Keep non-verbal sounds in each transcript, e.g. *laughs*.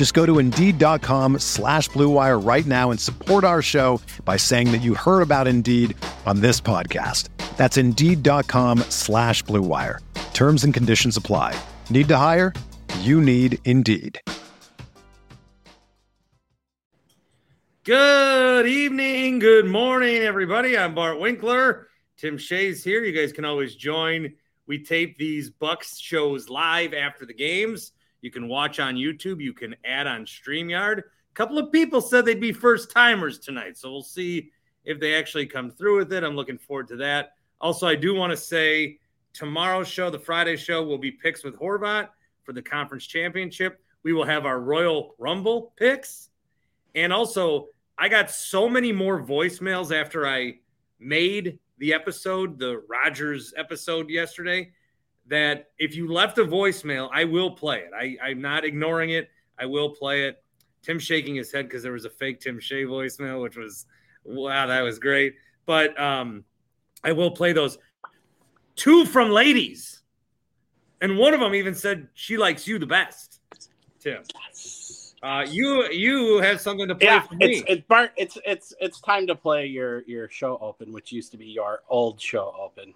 Just go to Indeed.com slash BlueWire right now and support our show by saying that you heard about Indeed on this podcast. That's Indeed.com slash BlueWire. Terms and conditions apply. Need to hire? You need Indeed. Good evening, good morning, everybody. I'm Bart Winkler. Tim Shea's here. You guys can always join. We tape these Bucks shows live after the games. You can watch on YouTube. You can add on StreamYard. A couple of people said they'd be first timers tonight, so we'll see if they actually come through with it. I'm looking forward to that. Also, I do want to say tomorrow's show, the Friday show, will be picks with Horvat for the conference championship. We will have our Royal Rumble picks. And also, I got so many more voicemails after I made the episode, the Rodgers episode yesterday, that if you left a voicemail, I will play it. I, I'm not ignoring it. I will play it. Tim shaking his head because there was a fake Tim Shea voicemail, which was wow, that was great. But um, I will play those. Two from ladies, and one of them even said she likes you the best. Tim. Uh, you you have something to play Yeah, for me. it's it's Bart. It's it's it's time to play your your show open, which used to be your old show open.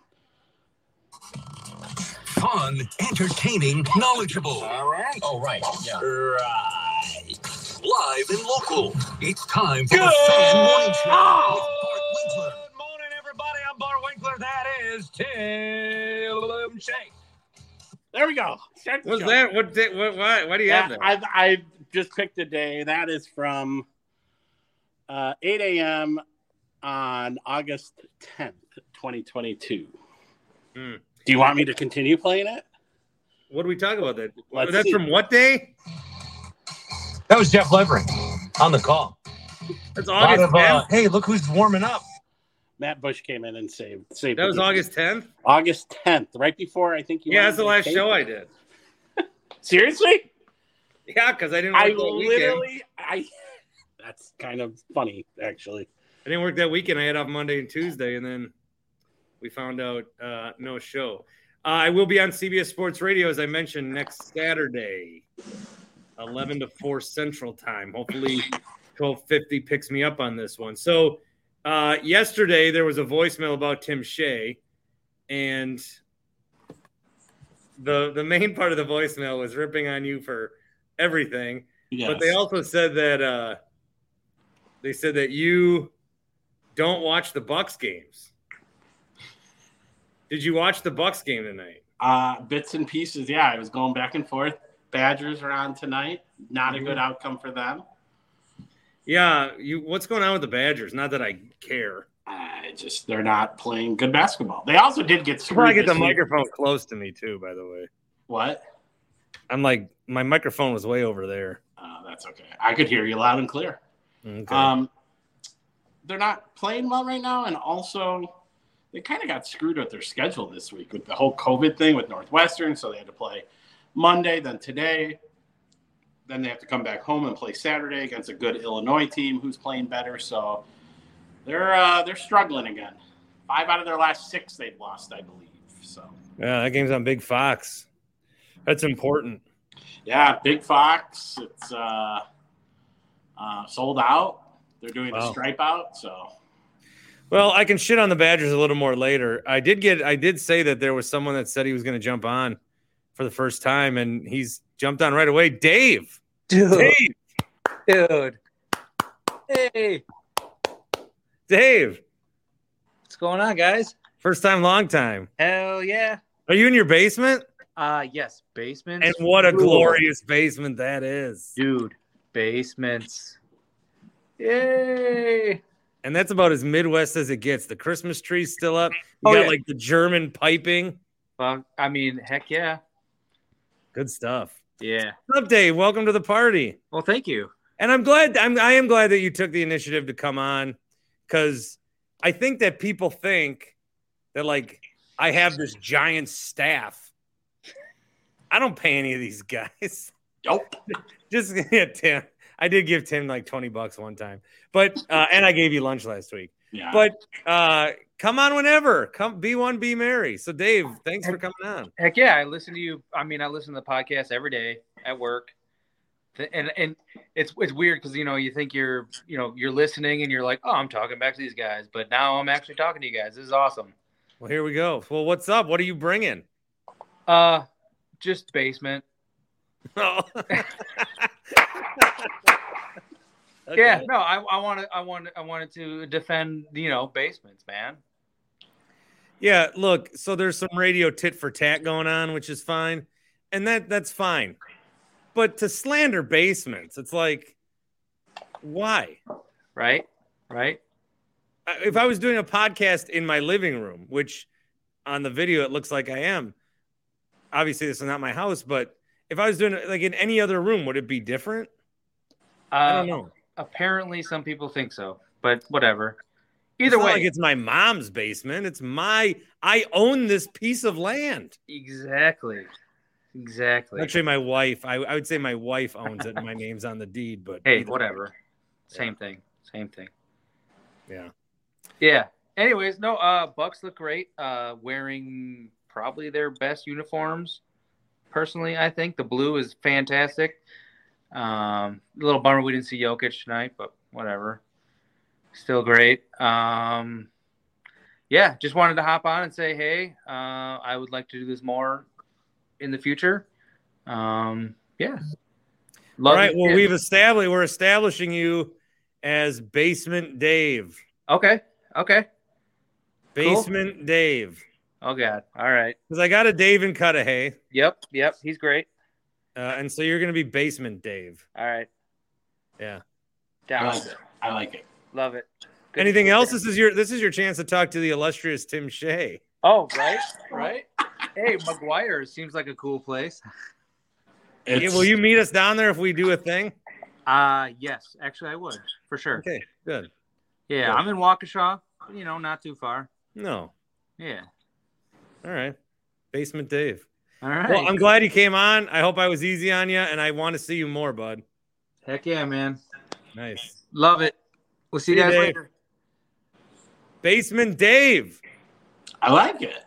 Fun, entertaining, knowledgeable. All right. Oh, right. Yeah. Right. Live and local. It's time for the Fan Morning Show with Bart Winkler. Good morning, everybody. I'm Bart Winkler. That is Tim Shea. There we go. Start the What's that? What, did, what? Why? Why do you have Yeah, that? I I just picked a day. That is from uh, 8 a.m. on August 10th, 2022. Hmm. Do you want me to continue playing it? What do we talk about? That Let's that's see. from what day? That was Jeff Levering on the call. That's August of, uh, hey, look who's warming up. Matt Bush came in and saved saved. That was game. August 10th. August 10th, right before I think you. Yeah, that's the last show it. I did. *laughs* Seriously? Yeah, because I didn't I that literally I. *laughs* That's kind of funny, actually. I didn't work that weekend. I had off Monday and Tuesday, and then we found out uh, no show. Uh, I will be on CBS Sports Radio, as I mentioned, next Saturday, 11 to 4 Central Time. Hopefully, 1250 picks me up on this one. So, uh, yesterday there was a voicemail about Tim Shea, and the the main part of the voicemail was ripping on you for everything. Yes. But they also said that uh, they said that you don't watch the Bucks games. Did you watch the Bucks game tonight? Uh, bits and pieces. Yeah, I was going back and forth. Badgers are on tonight. Not a Mm-hmm. good outcome for them. Yeah, you. What's going on with the Badgers? Not that I care. I just they're not playing good basketball. They also did get You screwed. probably get the week. microphone close to me too. By the way, What? I'm like my microphone was way over there. Uh, that's okay. I could hear you loud and clear. Okay. Um, they're not playing well right now, and also they kind of got screwed with their schedule this week with the whole COVID thing with Northwestern. So they had to play Monday, then today, then they have to come back home and play Saturday against a good Illinois team who's playing better. So they're uh, they're struggling again. Five out of their last six they've lost, I believe. So yeah, that game's on Big Fox. That's important. yeah, Big Fox, it's uh, uh, sold out. They're doing Wow. a stripe out, so Well, I can shit on the Badgers a little more later. I did get I did say that there was someone that said he was going to jump on for the first time and he's jumped on right away. Dave. Dude, Dave. dude. Hey, Dave. what's going on, guys? First time, long time. Hell yeah. Are you in your basement? Uh yes, basement. And what a Cool. glorious basement that is. dude. Basements. Yay. And that's about as Midwest as it gets. The Christmas tree's still up. You Oh, got yeah. like the German piping. Well, I mean, heck yeah. Good stuff. Yeah. What's up, Dave? Welcome to the party. Well, thank you. And I'm glad I'm I am glad that you took the initiative to come on because I think that people think that like I have this giant staff. I don't pay any of these guys. Nope. *laughs* Just yeah, Tim. I did give Tim like 20 bucks one time. But uh and I gave you lunch last week. Yeah. But uh come on whenever. Come be one, be merry. So Dave, thanks for coming on. Heck yeah. I listen to you. I mean, I listen to the podcast every day at work. And and it's it's weird because you know you think you're you know you're listening and you're like oh I'm talking back to these guys but now I'm actually talking to you guys this is awesome Well, here we go. Well, what's up? What are you bringing? uh just basement Oh. *laughs* *laughs* *laughs* yeah no I I wanted I wanted I wanted to defend you know basements man Yeah, look, so there's some radio tit for tat going on, which is fine. And that that's fine. But to slander basements, it's like why? right right If I was doing a podcast in my living room, which on the video it looks like I am, obviously this is not my house, but if I was doing it like in any other room, would it be different? Uh, I don't know. apparently some people think so but whatever It's either not way like it's my mom's basement. It's my I own this piece of land. exactly exactly Actually, my wife. I, I would say my wife owns it, and my *laughs* name's on the deed. But hey whatever same thing same thing Yeah. Yeah. Anyways, no, uh Bucks look great. Uh wearing probably their best uniforms. Personally, I think the blue is fantastic. Um a little bummer we didn't see Jokic tonight, but whatever. Still great. Um yeah, just wanted to hop on and say, hey, uh, I would like to do this more in the future. Um, yeah. Love All right. Well, Yeah. we've established we're establishing you as Basement Dave. okay. Okay. Cool. Basement Dave. Oh God. All right. Because I got a Dave in Cudahy, Yep. Yep. He's great. Uh, and so you're going to be Basement Dave. All right. Yeah. I Down. like it. I like it. Love it. Good. Anything else? This is your this is your chance to talk to the illustrious Tim Shea. Oh, right. Right. *laughs* hey, McGuire seems like a cool place. Yeah, will you meet us down there if we do a thing? Uh yes, actually I would for sure. Okay. Good. Yeah, Good. I'm in Waukesha. You know, not too far. No. Yeah. All right. Basement Dave. All right. Well, I'm glad you came on. I hope I was easy on you, and I want to see you more, bud. Heck yeah, man. Nice. Love it. We'll see you See you, guys Dave. later. Basement Dave. I like it.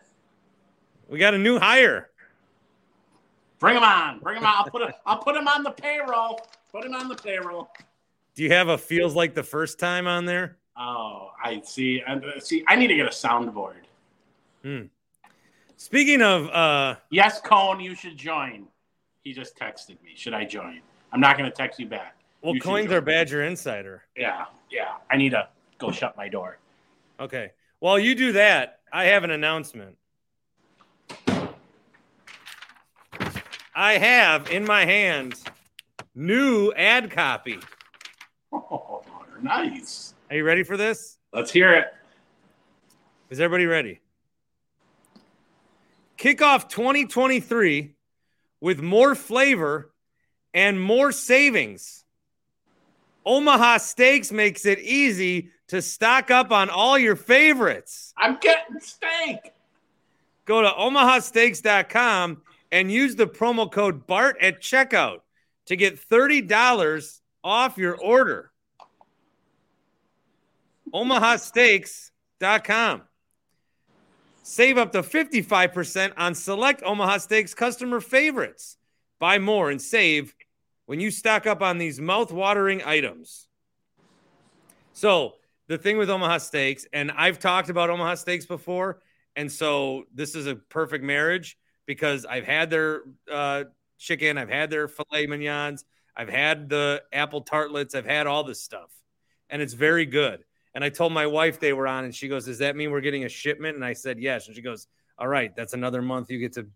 We got a new hire. Bring him on. Bring him on. I'll put him. I'll put him on the payroll. Put him on the payroll. Do you have a feels like the first time on there? Oh, I see. I see. I need to get a soundboard. Hmm. Speaking of, uh, Yes, Cone, you should join. He just texted me. Should I join? I'm not going to text you back. well, You are Badger Insider. Yeah, yeah. I need to go shut my door. Okay. While you do that, I have an announcement. I have in my hand new ad copy. *laughs* Oh, nice. Are you ready for this? Let's hear it. Is everybody ready? Kick off 2023 with more flavor and more savings. Omaha Steaks makes it easy to stock up on all your favorites. I'm getting steak. Go to omahasteaks.com and use the promo code BART at checkout to get $30 off your order. omahasteaks.com. Save up to 55% on select Omaha Steaks customer favorites. Buy more and save when you stock up on these mouth-watering items. So, the thing with Omaha Steaks, and I've talked about Omaha Steaks before, and so this is a perfect marriage because I've had their uh, chicken, I've had their filet mignons, I've had the apple tartlets, I've had all this stuff, and it's very good. And I told my wife they were on, and she goes, Does that mean we're getting a shipment? And I said, Yes. And she goes, All right, that's another month you get to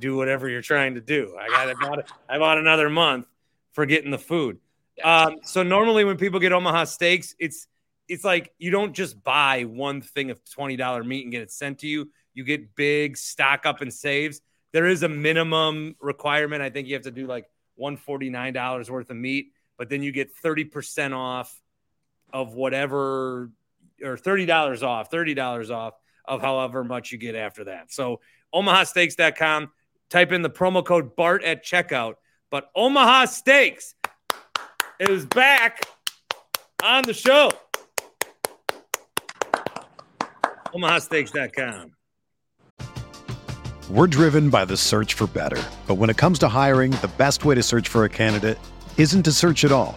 do whatever you're trying to do. I got I bought, I bought another month for getting the food. Um, so normally when people get Omaha steaks, it's it's like you don't just buy one thing of $20 meat and get it sent to you. You get big stock up and saves. There is a minimum requirement. I think you have to do like $149 worth of meat, but then you get 30% off of whatever or $30 off, $30 off of however much you get after that. So omahasteaks.com, type in the promo code BART at checkout. But Omaha Steaks is back on the show. omahasteaks.com. We're driven by the search for better. But when it comes to hiring, the best way to search for a candidate isn't to search at all.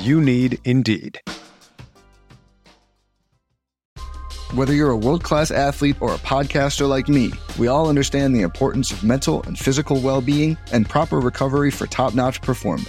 You need Indeed. Whether you're a world class athlete or a podcaster like me, we all understand the importance of mental and physical well being and proper recovery for top notch performance.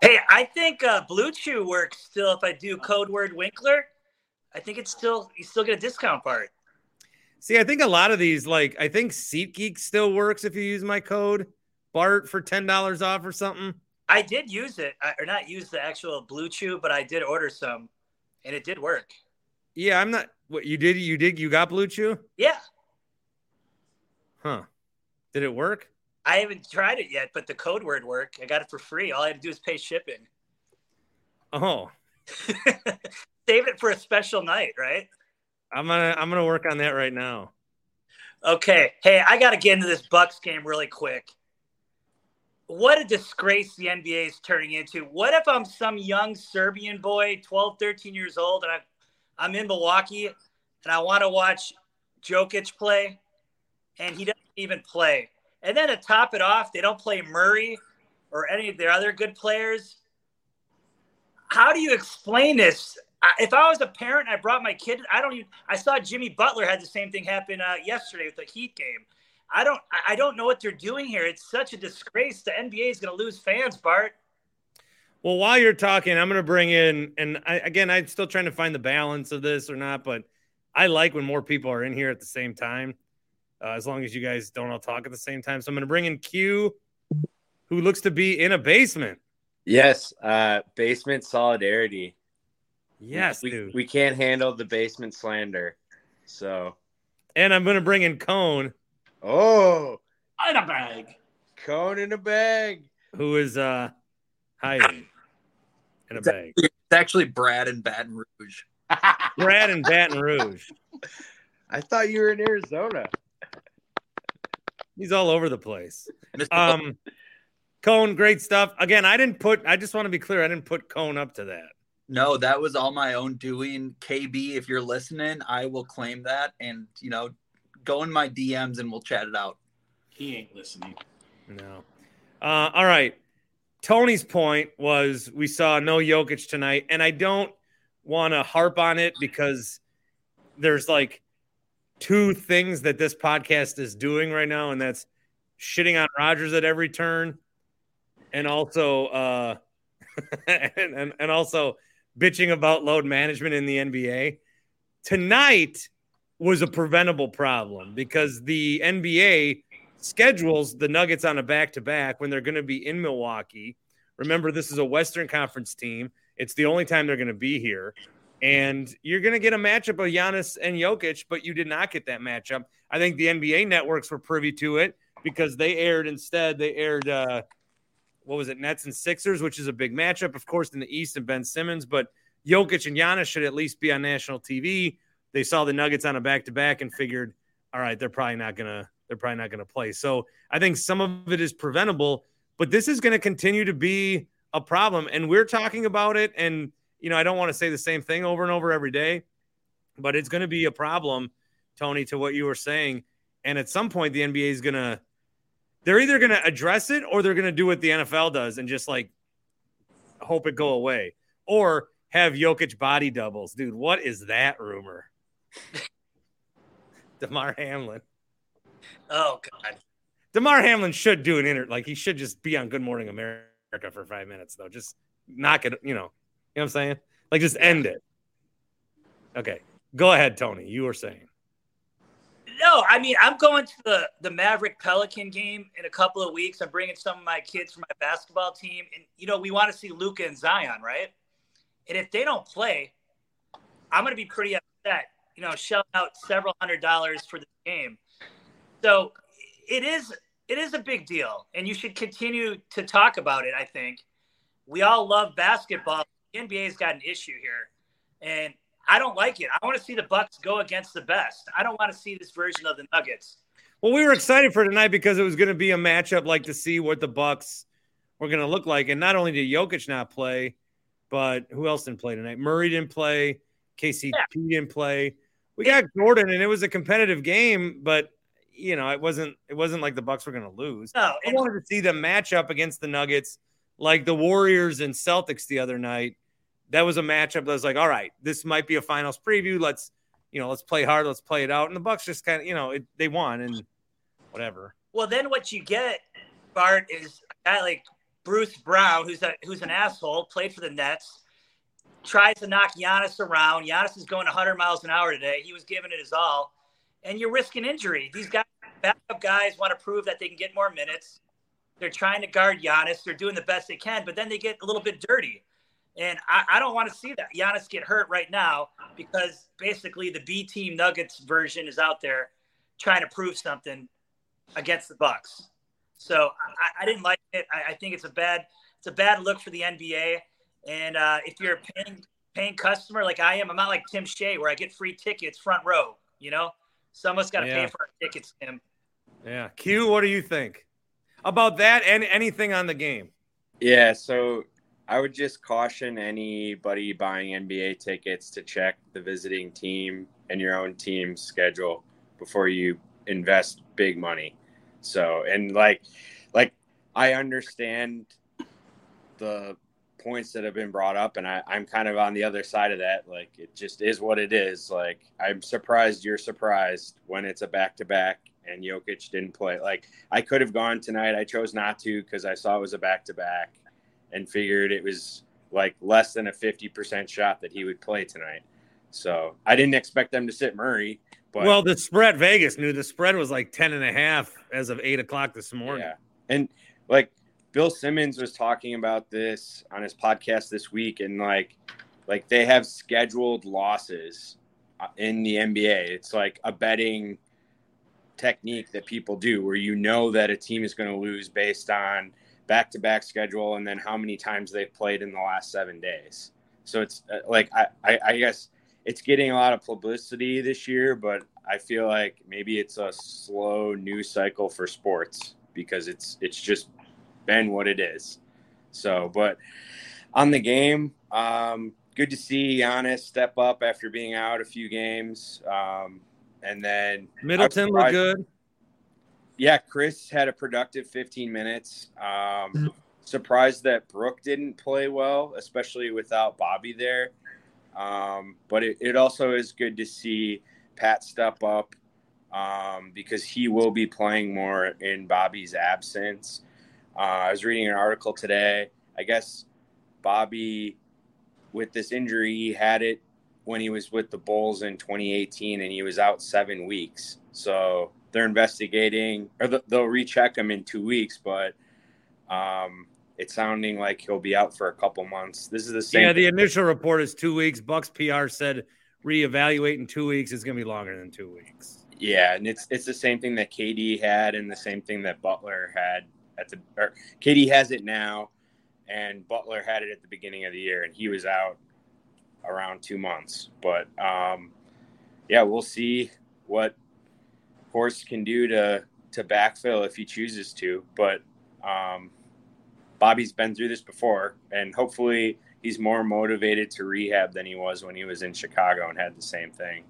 Hey, I think uh, Blue Chew works still if I do code word Winkler. I think it's still you still get a discount part. See, I think a lot of these, like I think SeatGeek still works if you use my code Bart for ten dollars off or something. I did use it, I- or not use the actual Blue Chew, but I did order some, and it did work. Yeah, I'm not. What you did? You did? You got Blue Chew? Yeah, Huh? Did it work? I haven't tried it yet, but the code word worked. I got it for free. All I had to do is pay shipping. Oh, *laughs* Save it for a special night, right? I'm gonna I'm gonna work on that right now. Okay. Hey, I got to get into this Bucks game really quick. What a disgrace the NBA is turning into. What if I'm some young Serbian boy, 12, 13 years old, and I, I'm in Milwaukee and I want to watch Jokic play, and he doesn't even play. And then to top it off, they don't play Murray or any of their other good players. How do you explain this? If I was a parent, I brought my kid. I don't even. I saw Jimmy Butler had the same thing happen uh, yesterday with the Heat game. I don't. I- don't know what they're doing here. It's such a disgrace. The NBA is going to lose fans, Bart. Well, while you're talking, I'm gonna bring in, and I, again, I'm still trying to find the balance of this or not, but I like when more people are in here at the same time, uh, as long as you guys don't all talk at the same time. So I'm gonna bring in Q, who looks to be in a basement. Yes, uh, basement solidarity. Yes, we, dude. we can't handle the basement slander. So, and I'm gonna bring in Cone, oh, In a bag. cone in a bag. who is uh hiding in a bag. It's actually Brad in Baton Rouge. Brad in Baton Rouge. *laughs* I thought you were in Arizona. He's all over the place. Mr. Um, Cone, great stuff. Again, I didn't put. I just want to be clear. I didn't put Cone up to that. No, that was all my own doing. KB, if you're listening, I will claim that and, you know, go in my DMs and we'll chat it out. He ain't listening. No. Uh, all right. Tony's point was we saw no Jokic tonight, and I don't want to harp on it because there's like two things that this podcast is doing right now, and that's shitting on Rodgers at every turn, and also uh, *laughs* and, and and also bitching about load management in the NBA. Tonight was a preventable problem because the NBA schedules the Nuggets on a back to back when they're going to be in Milwaukee. Remember, this is a Western Conference team. It's the only time they're going to be here. And you're going to get a matchup of Giannis and Jokic, but you did not get that matchup. I think the NBA networks were privy to it because they aired instead, they aired, uh, what was it, Nets and Sixers, which is a big matchup, of course, in the East and Ben Simmons. But Jokic and Giannis should at least be on national TV. They saw the Nuggets on a back to back and figured, all right, they're probably not going to they're probably not going to play. So I think some of it is preventable, but this is going to continue to be a problem. And we're talking about it. And, you know, I don't want to say the same thing over and over every day, but it's going to be a problem, Tony, to what you were saying. And at some point, the NBA is going to, they're either going to address it or they're going to do what the NFL does and just like hope it go away or have Jokic body doubles. Dude, what is that rumor? *laughs* Damar Hamlin. Oh God. Damar Hamlin should do an inter like he should just be on Good Morning America for five minutes though. Just knock it, you know. You know what I'm saying? Like just end it. Okay. Go ahead, Tony. You were saying. No, I mean I'm going to the the Maverick Pelican game in a couple of weeks. I'm bringing some of my kids from my basketball team, and you know we want to see Luka and Zion, right? And if they don't play, I'm going to be pretty upset. You know, shelling out several hundred dollars for the game. So it is it is a big deal, and you should continue to talk about it. I think we all love basketball. The NBA's got an issue here, and I don't like it. I want to see the Bucks go against the best. I don't want to see this version of the Nuggets. Well, we were excited for tonight because it was going to be a matchup like to see what the Bucks were going to look like. And not only did Jokic not play, but who else didn't play tonight? Murray didn't play. KCP yeah. didn't play. We got Gordon, and it was a competitive game, but you know, it wasn't it wasn't like the Bucks were going to lose. No, I wanted to see them match up against the Nuggets, like the Warriors and Celtics the other night. That was a matchup that was like, all right, this might be a finals preview. Let's, you know, let's play hard, let's play it out. And the Bucks just kind of, you know, it, they won and whatever. Well, then what you get, Bart, is a guy like Bruce Brown, who's a who's an asshole, played for the Nets, tries to knock Giannis around. Giannis is going 100 miles an hour today. He was giving it his all and you're risking injury. These guys, backup guys, want to prove that they can get more minutes. They're trying to guard Giannis. They're doing the best they can, but then they get a little bit dirty. And I, I don't want to see that. Giannis get hurt right now because basically the B team Nuggets version is out there trying to prove something against the Bucks. So I, I didn't like it. I, I, think it's a bad it's a bad look for the NBA. And uh, if you're a paying paying customer like I am, I'm not like Tim Shea where I get free tickets front row. You know, Someone's got to yeah. pay for our tickets, Tim. Yeah. Q, what do you think about that and anything on the game? Yeah. So I would just caution anybody buying NBA tickets to check the visiting team and your own team's schedule before you invest big money. So, and like, like I understand the points that have been brought up, and I, I'm kind of on the other side of that. Like, it just is what it is. Like, I'm surprised you're surprised when it's a back to back and Jokic didn't play. Like, I could have gone tonight. I chose not to because I saw it was a back to back and figured it was like less than a 50% shot that he would play tonight. So I didn't expect them to sit Murray. But well, the spread Vegas knew the spread was like 10 and a half as of eight o'clock this morning. Yeah. And like Bill Simmons was talking about this on his podcast this week, and like, like they have scheduled losses uh, in the NBA. It's like a betting technique that people do, where you know that a team is going to lose based on back-to-back schedule and then how many times they've played in the last seven days. So it's uh, like I, I, I guess it's getting a lot of publicity this year, but I feel like maybe it's a slow news cycle for sports because it's it's just been what it is. So, but on the game, um, good to see Giannis step up after being out a few games. Um, and then Middleton looked good. Yeah, Chris had a productive 15 minutes. Um, surprised that Brooke didn't play well, especially without Bobby there. Um, but it, it also is good to see Pat step up um, because he will be playing more in Bobby's absence. Uh, I was reading an article today. I guess Bobby, with this injury, he had it when he was with the Bulls in 2018 and he was out seven weeks. So they're investigating, or they'll recheck him in two weeks, but um, it's sounding like he'll be out for a couple months. This is the same. Yeah, the initial report is two weeks. Bucks PR said reevaluate in two weeks. It's going to be longer than two weeks. Yeah, and it's it's the same thing that KD had, and the same thing that Butler had at the. Or KD has it now, and Butler had it at the beginning of the year, and he was out around two months. But um, yeah, we'll see what Horst can do to to backfill if he chooses to. But um, Bobby's been through this before, and hopefully he's more motivated to rehab than he was when he was in Chicago and had the same thing.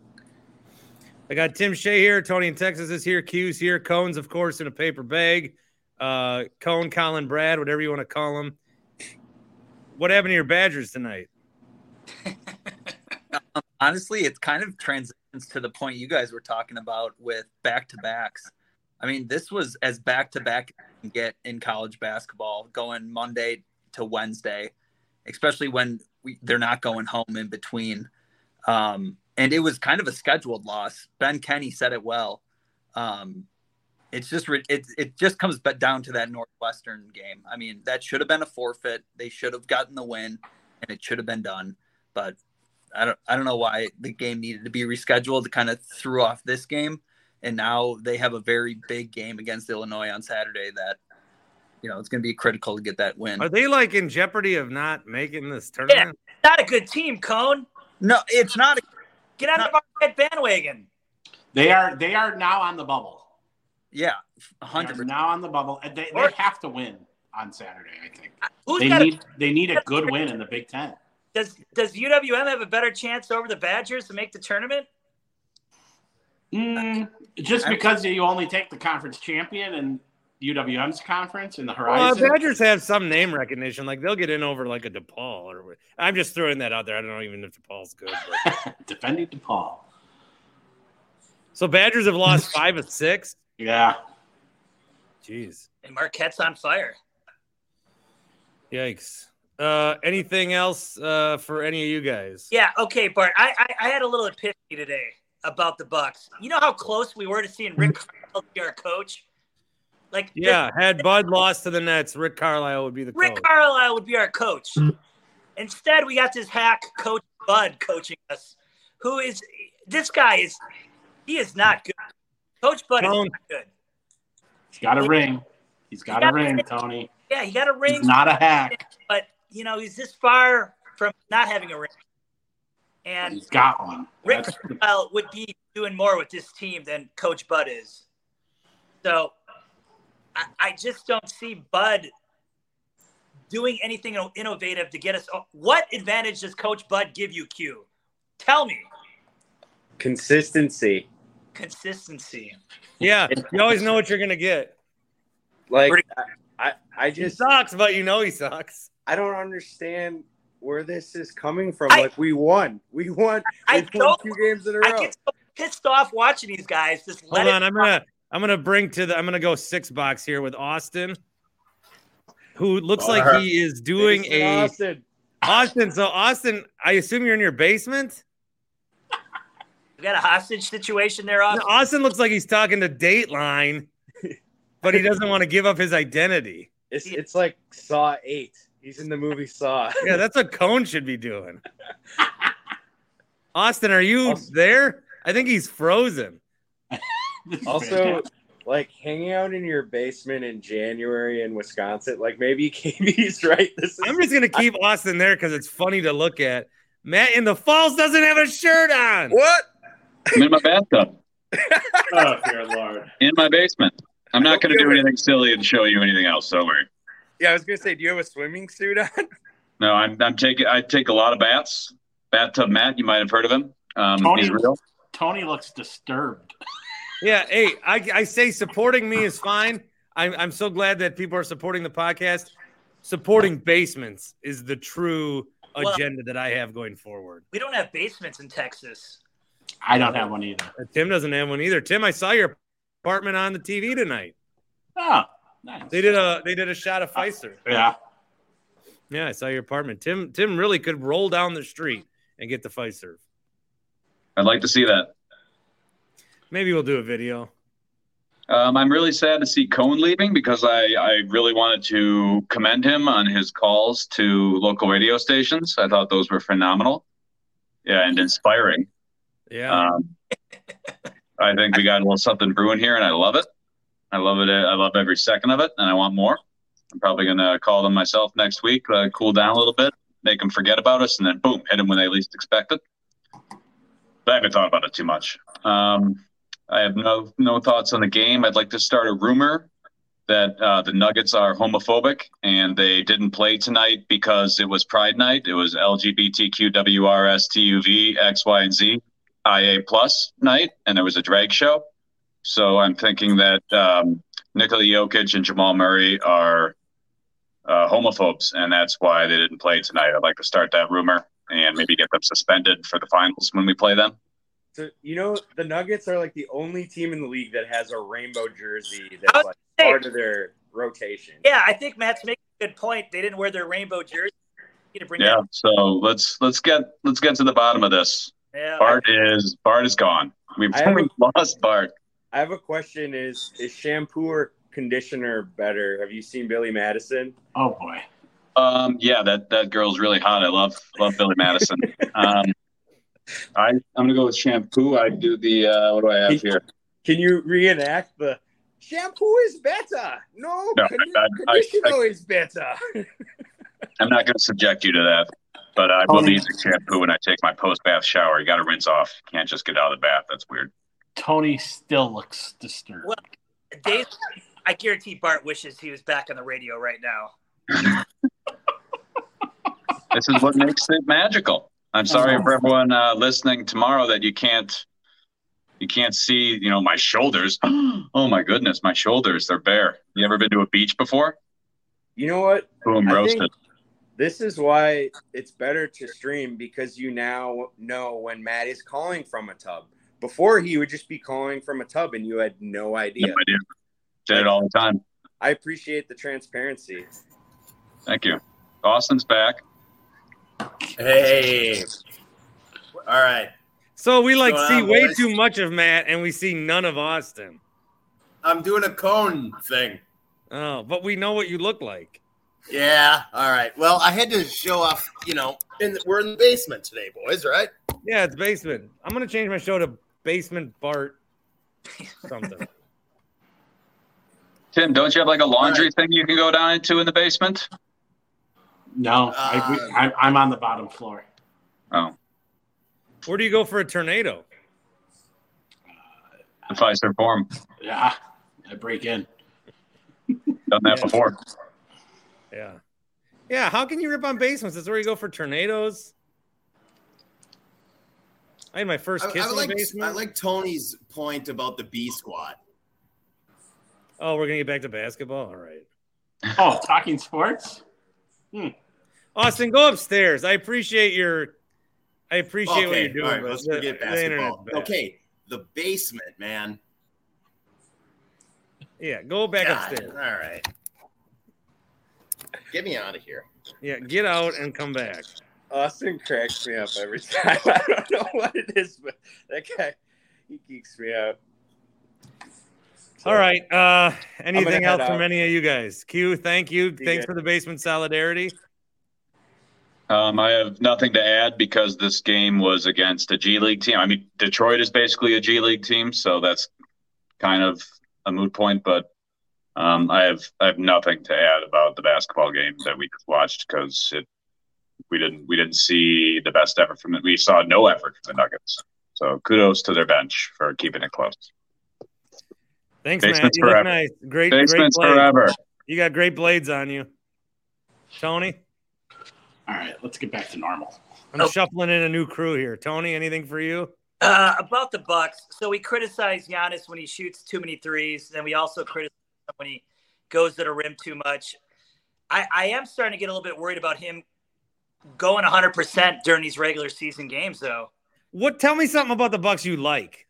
I got Tim Shea here. Tony in Texas is here. Q's here. Cones, of course, in a paper bag. Uh, Cone, Colin, Brad, whatever you want to call them. What happened to your Badgers tonight? Honestly, it's kind of transitions to the point you guys were talking about with back to backs. I mean, this was as back to back get in college basketball, going Monday to Wednesday, especially when we, they're not going home in between. Um, and it was kind of a scheduled loss. Ben Kenny said it well. Um, it's just it it just comes down to that Northwestern game. I mean, that should have been a forfeit. They should have gotten the win, and it should have been done. But I don't I don't know why the game needed to be rescheduled. To kind of threw off this game and now they have a very big game against Illinois on Saturday that you know it's going to be critical to get that win. Are they like in jeopardy of not making this tournament? Yeah, not a good team, Cone. No, it's not. A, get on not, the bandwagon. They are they are now on the bubble. Yeah, hundred now on the bubble. They, they have to win on Saturday. I think Who's they need a, they need a good win in the Big Ten. Does does UWM have a better chance over the Badgers to make the tournament? Mm, just because you only take the conference champion and UWM's conference in the horizon. Well, Badgers have some name recognition. Like they'll get in over like a DePaul or I'm just throwing that out there. I don't know even if DePaul's good. *laughs* Defending DePaul. So Badgers have lost *laughs* five of six. Yeah. Jeez. And Marquette's on fire. Yikes. Uh, anything else uh, for any of you guys? Yeah. Okay, Bart. I, I, I had a little epiphany today about the Bucks. You know how close we were to seeing Rick Carlisle be our coach. Like, yeah, had Bud lost to the Nets, Rick Carlisle would be the Rick coach. Carlisle would be our coach. Instead, we got this hack coach Bud coaching us. Who is this guy? Is he is not good? Coach Bud is not good. He's got a like, ring. He's got, he a ring, Tony. Yeah, he got a ring. He's not a hack. But you know, he's this far from not having a ring. And he's got one. Rick Carlisle would be doing more with this team than Coach Bud is. So I, I just don't see Bud doing anything innovative to get us. Oh, what advantage does Coach Bud give you, Q? Tell me. Consistency. Consistency. Yeah, you always know what you're gonna get. Like I, I just he sucks, but you know he sucks. I don't understand where this is coming from. I, like we won, we won. I We I won two games in a row. I get so pissed off watching these guys. Just hold on. I'm gonna I'm gonna bring to the I'm gonna go six box here with Austin, who looks like he is doing a Austin. Austin. So Austin, I assume you're in your basement. You got a hostage situation there, Austin. No, Austin looks like he's talking to Dateline, but he doesn't want to give up his identity. It's it's like Saw Eight. He's in the movie Saw. *laughs* yeah, that's what Cone should be doing. *laughs* Austin, are you also, there? I think he's frozen. *laughs* also, like hanging out in your basement in January in Wisconsin, like maybe KB's right. This is- I'm just gonna keep Austin there because it's funny to look at. Matt in the Falls doesn't have a shirt on. What? I'm in my bathtub Oh, dear Lord. in my basement. I'm not going to do anything silly and show you anything else. Don't worry. Yeah, I was gonna say, do you have a swimming suit on? *laughs* No, I'm, I'm taking. I take a lot of baths. Bathtub Matt, you might have heard of him. Um, Tony, he's real. Tony looks disturbed. *laughs* Yeah, hey, I, I say supporting me is fine. I'm, I'm so glad that people are supporting the podcast. Supporting basements is the true Well- agenda that I have going forward. We don't have basements in Texas. I don't have one either. Tim doesn't have one either. Tim, I saw your apartment on the TV tonight. Oh, nice. They did a they did a shot of Fiserv. Yeah. Yeah, I saw your apartment. Tim Tim really could roll down the street and get the Fiserv. I'd like to see that. Maybe we'll do a video. Um, I'm really sad to see Cone leaving because I, I really wanted to commend him on his calls to local radio stations. I thought those were phenomenal. Yeah, and inspiring. Yeah. Um, *laughs* I think we got a little something brewing here, and I love it. I love it. I love every second of it, and I want more. I'm probably going to call them myself next week, uh, cool down a little bit, make them forget about us, and then boom, hit them when they least expect it. But I haven't thought about it too much. Um, I have no no thoughts on the game. I'd like to start a rumor that uh, the Nuggets are homophobic and they didn't play tonight because it was Pride Night. It was LGBTQWRSTUV X Y and Z IA plus night, and there was a drag show. So I'm thinking that um, Nikola Jokic and Jamal Murray are uh, homophobes, and that's why they didn't play tonight. I'd like to start that rumor and maybe get them suspended for the finals when we play them. So you know the Nuggets are like the only team in the league that has a rainbow jersey I that's like saying- part of their rotation. Yeah, I think Matt's making a good point. They didn't wear their rainbow jersey. To bring Yeah. that. So let's let's get let's get to the bottom of this. Yeah. Bart is Bart is gone. We've, I *laughs* we've lost Bart. I have a question: Is is shampoo or conditioner better? Have you seen Billy Madison? Oh boy. Um, yeah, that that girl's really hot. I love love Billy Madison. *laughs* um, I I'm gonna go with shampoo. I do the uh, what do I have here? Can you reenact the shampoo is better? No, No, condi- I- I- conditioner is better. *laughs* I'm not gonna subject you to that, but I will be using shampoo when I take my post bath shower. You got to rinse off. You can't just get out of the bath. That's weird. Tony still looks disturbed. Well, Dave, I guarantee Bart wishes he was back on the radio right now. *laughs* This is what makes it magical. I'm sorry Uh-huh. for everyone uh, listening tomorrow that you can't you can't see you know my shoulders. *gasps* oh my goodness, my shoulders they're bare. You ever been to a beach before? You know what? Boom, I roasted. think this is why it's better to stream because you now know when Matt is calling from a tub. Before he would just be calling from a tub and you had no idea. No idea. Did it all the time. I appreciate the transparency. Thank you. Austin's back. Hey. All right. So we like What's see going on, way boys? too much of Matt and we see none of Austin. I'm doing a cone thing. Oh, but we know what you look like. Yeah. All right. Well, I had to show off, you know, in the, we're in the basement today, boys, right? Yeah, it's basement. I'm gonna change my show to Basement Bart something. Tim, don't you have like a laundry thing you can go down into in the basement? No, I, we, uh, I'm, I'm on the bottom floor. Oh, Where do you go for a tornado? the Fiserv Forum. Yeah, I break in. Done that Yeah. before. Yeah. Yeah, how can you rip on basements? That's where you go for tornadoes. I had my first kiss I in like the basement. I like Tony's point about the B squad. oh, we're gonna get back to basketball. All right. *laughs* Oh, talking sports? Hmm. Austin, go upstairs. I appreciate your I appreciate what you're doing. all right, let's the- forget the basketball. bad. Okay, the basement, man. Yeah, go back God, upstairs. All right. Get me out of here. Yeah, get out and come back. Austin cracks me up every *laughs* time. I don't know what it is, but that guy, he geeks me out. All right. Uh anything else from out. any of you guys? Q, thank you. Thanks guys. for the basement solidarity. Um, I have nothing to add because this game was against a G League team. I mean, Detroit is basically a G League team, so that's kind of a moot point. But um, I have I have nothing to add about the basketball game that we watched because it we didn't we didn't see the best effort from it. We saw no effort from the Nuggets. So kudos to their bench for keeping it close. Thanks, Basements Matt. You look nice. Great, Basements great blades. forever. You got great blades on you, Tony. All right, let's get back to normal. I'm shuffling in a new crew here. Tony, anything for you? Uh, about the Bucks, so we criticize Giannis when he shoots too many threes. Then we also criticize him when he goes to the rim too much. I, I am starting to get a little bit worried about him going 100 percent during these regular season games, though. What? Tell me something about the Bucks you like.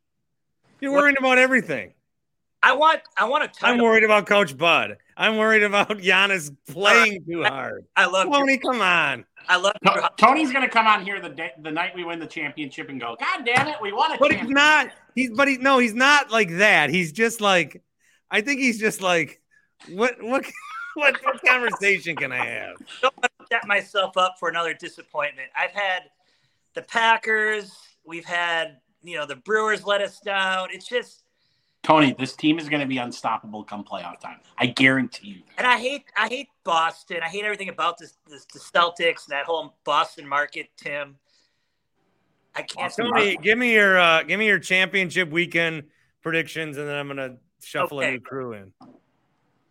You're worried about everything. I want I want to. I'm worried about Coach Bud. I'm worried about *laughs* Giannis playing uh, too hard. I love Tony. Come on. I love To- Tony's gonna come on here the day, the night we win the championship and go, God damn it, we won a But he's not. He's but he no. He's not like that. He's just like. I think he's just like. What what what, *laughs* what conversation can I have? *laughs* don't want to set myself up for another disappointment. I've had the Packers, we've had you know the Brewers let us down. It's just Tony, this team is gonna be unstoppable come playoff time. I guarantee you. and I hate I hate Boston. I hate everything about this, this the Celtics and that whole Boston market, Tim. I can't Tony, give me your uh give me your championship weekend predictions, and then I'm gonna shuffle a new crew in.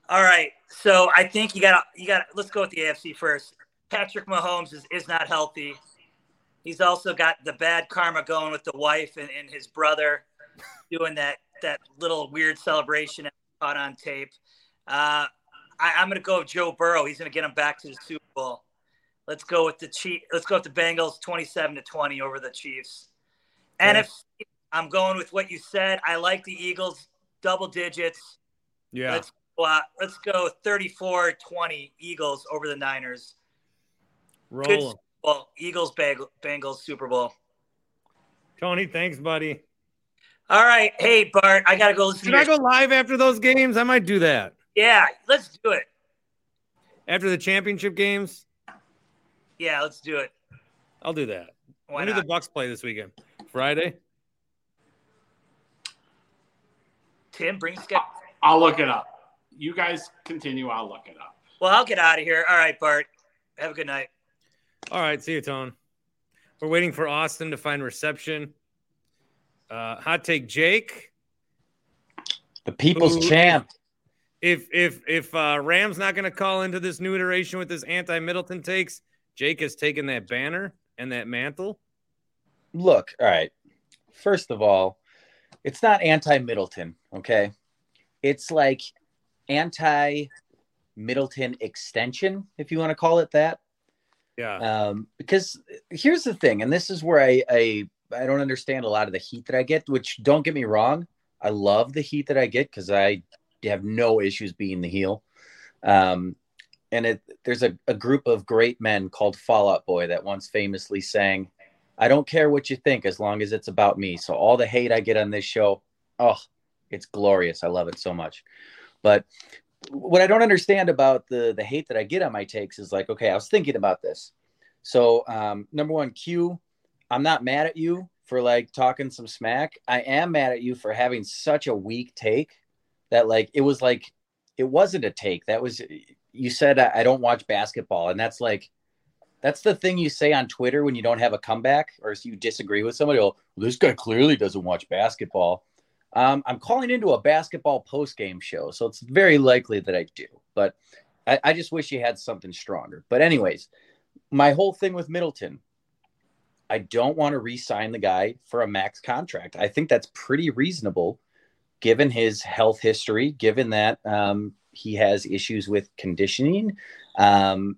All right. So I think you got to you got. to Let's go with the AFC first. Patrick Mahomes is, is not healthy. He's also got the bad karma going with the wife and, and his brother doing that that little weird celebration caught on tape. Uh, I, I'm going to go with Joe Burrow. He's going to get him back to the Super Bowl. Let's go with the Chief. Let's go with the Bengals, 27 to 20 over the Chiefs. And if I'm going with what you said, I like the Eagles double digits. Yeah. Let's go, uh, let's go 34 20 Eagles over the Niners. Good Roll 'em. Super Eagles, Bang- Bengals, Super Bowl. Tony, thanks, buddy. All right. Hey, Bart, I got to go listen Should to I go live after those games? I might do that. Yeah, let's do it. After the championship games, Yeah, let's do it. I'll do that. Why when do the Bucks play this weekend? Friday? Tim, bring Scott. I'll look it up. You guys continue, I'll look it up. Well, I'll get out of here. All right, Bart. Have a good night. All right, see you, Tone. We're waiting for Austin to find reception. Uh, hot take, Jake. The people's Who- champ. If if if uh, Ram's not going to call into this new iteration with his anti Middleton takes, Jake has taken that banner and that mantle. Look, all right. First of all, it's not anti Middleton, okay? It's like anti Middleton extension, if you want to call it that. Yeah. Um, because here's the thing, and this is where I, I I don't understand a lot of the heat that I get, which don't get me wrong, I love the heat that I get because I have no issues being the heel. Um, and it there's a, a group of great men called Fall Out Boy that once famously sang, I don't care what you think as long as it's about me. So all the hate I get on this show, oh, it's glorious. I love it so much. But what I don't understand about the the hate that I get on my takes is like, okay, I was thinking about this. So um, number one, Q, I'm not mad at you for like talking some smack. I am mad at you for having such a weak take that like it was like it wasn't a take. That was you said I, I don't watch basketball, and that's like that's the thing you say on Twitter when you don't have a comeback or you disagree with somebody. Oh, well, this guy clearly doesn't watch basketball. Um, I'm calling into a basketball post game show, so it's very likely that I do. But I, I just wish you had something stronger. But anyways, my whole thing with Middleton, I don't want to re-sign the guy for a max contract. I think that's pretty reasonable, given his health history, given that um, he has issues with conditioning. Um,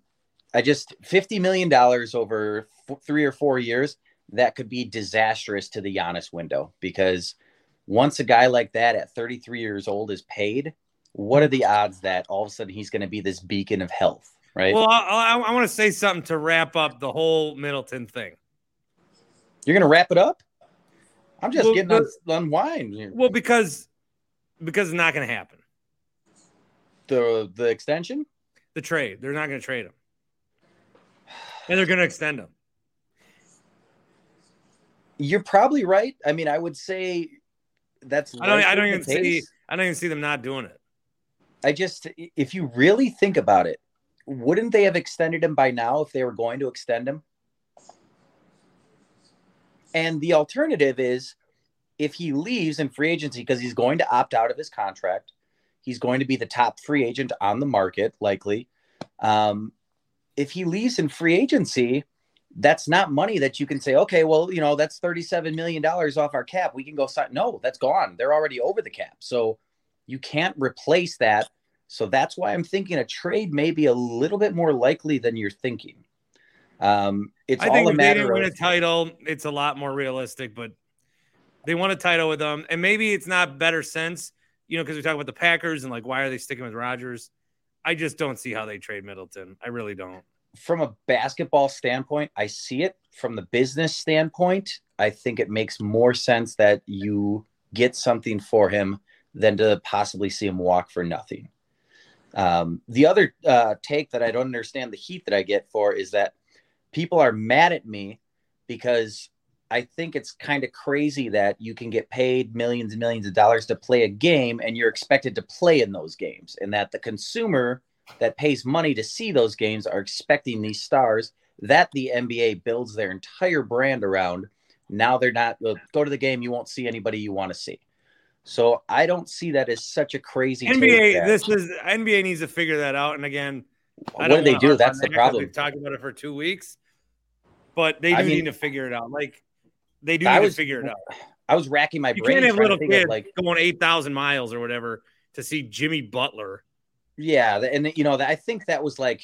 I just fifty million dollars over f- three or four years that could be disastrous to the Giannis window because once a guy like that at 33 years old is paid, what are the odds that all of a sudden he's going to be this beacon of health, right? Well, I, I, I want to say something to wrap up the whole Middleton thing. You're going to wrap it up? I'm just Well, getting the- on here. Well, because because it's not going to happen. The the extension, The trade, they're not going to trade him, and they're going to extend him. you're probably right. I mean, I would say that's. I don't. I don't even see. I don't even see them not doing it. I just, if you really think about it, wouldn't they have extended him by now if they were going to extend him? And the alternative is if he leaves in free agency because he's going to opt out of his contract, he's going to be the top free agent on the market, likely. Um, if he leaves in free agency, that's not money that you can say, okay, well, you know, that's $37 million off our cap. We can go sign. No, that's gone. They're already over the cap. So you can't replace that. So that's why I'm thinking a trade may be a little bit more likely than you're thinking. Um, it's I all think a if they matter didn't win a of title, it's a lot more realistic. But they won a title with them, and maybe it's not better sense, you know, because we talk about the Packers and like why are they sticking with Rodgers? I just don't see how they trade Middleton. I really don't. From a basketball standpoint, I see it. From the business standpoint, I think it makes more sense that you get something for him than to possibly see him walk for nothing. Um, the other uh, take that I don't understand the heat that I get for is that people are mad at me because I think it's kind of crazy that you can get paid millions and millions of dollars to play a game and you're expected to play in those games, and that the consumer that pays money to see those games are expecting these stars that the NBA builds their entire brand around. Now they're not well, go to the game, you won't see anybody you want to see. So I don't see that as such a crazy NBA, this is NBA needs to figure that out. And again, What do they do? That's the problem. We've talked about it for two weeks, but they do I mean- need to figure it out. Like they do I need was- to figure it out. I was racking my You brain can't have little kids like going eight thousand miles or whatever to see Jimmy Butler. Yeah, and you know, I think that was like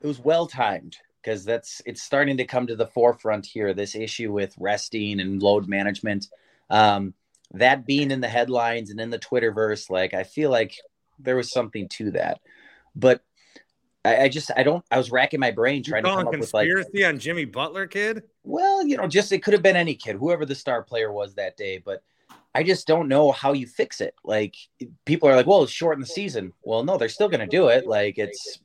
it was well timed because that's it's starting to come to the forefront here. This issue with resting and load management, um, that being in the headlines and in the Twitterverse, like I feel like there was something to that, but I, I just I don't. I was racking my brain You trying to come up with like, conspiracy on Jimmy Butler, kid? well, you know, just it could have been any kid, whoever the star player was that day, but. I just don't know how you fix it. Like people are like, "Well, it's short in the season." Well, no, they're still going to do it. Like it's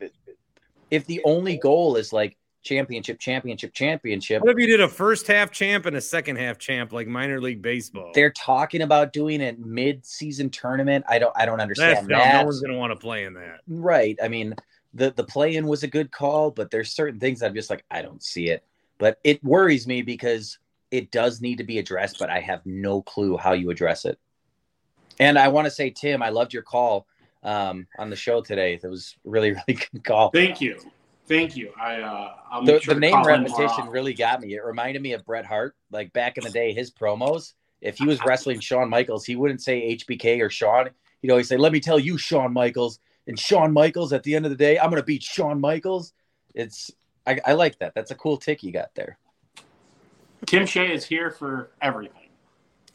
if the only goal is like championship, championship, championship. What if you did a first half champ and a second half champ like minor league baseball? They're talking about doing it mid-season tournament. I don't. I don't understand dumb. that. No one's gonna want to play in that. Right. I mean, the the play-in was a good call, but there's certain things I'm just like, I don't see it. But it worries me because it does need to be addressed, but I have no clue how you address it. And I want to say, Tim, I loved your call um, on the show today. That was really, *laughs* really good call. Thank you. Thank you. I uh I'll The, sure the name call in more repetition really got me. It reminded me of Bret Hart, like back in the day, his promos. If he was wrestling Shawn Michaels, he wouldn't say HBK or Shawn. He'd always say, "Let me tell you, Shawn Michaels." And Shawn Michaels, at the end of the day, I'm going to beat Shawn Michaels. It's I, I like that. That's a cool tick you got there. Tim Shea is here for everything.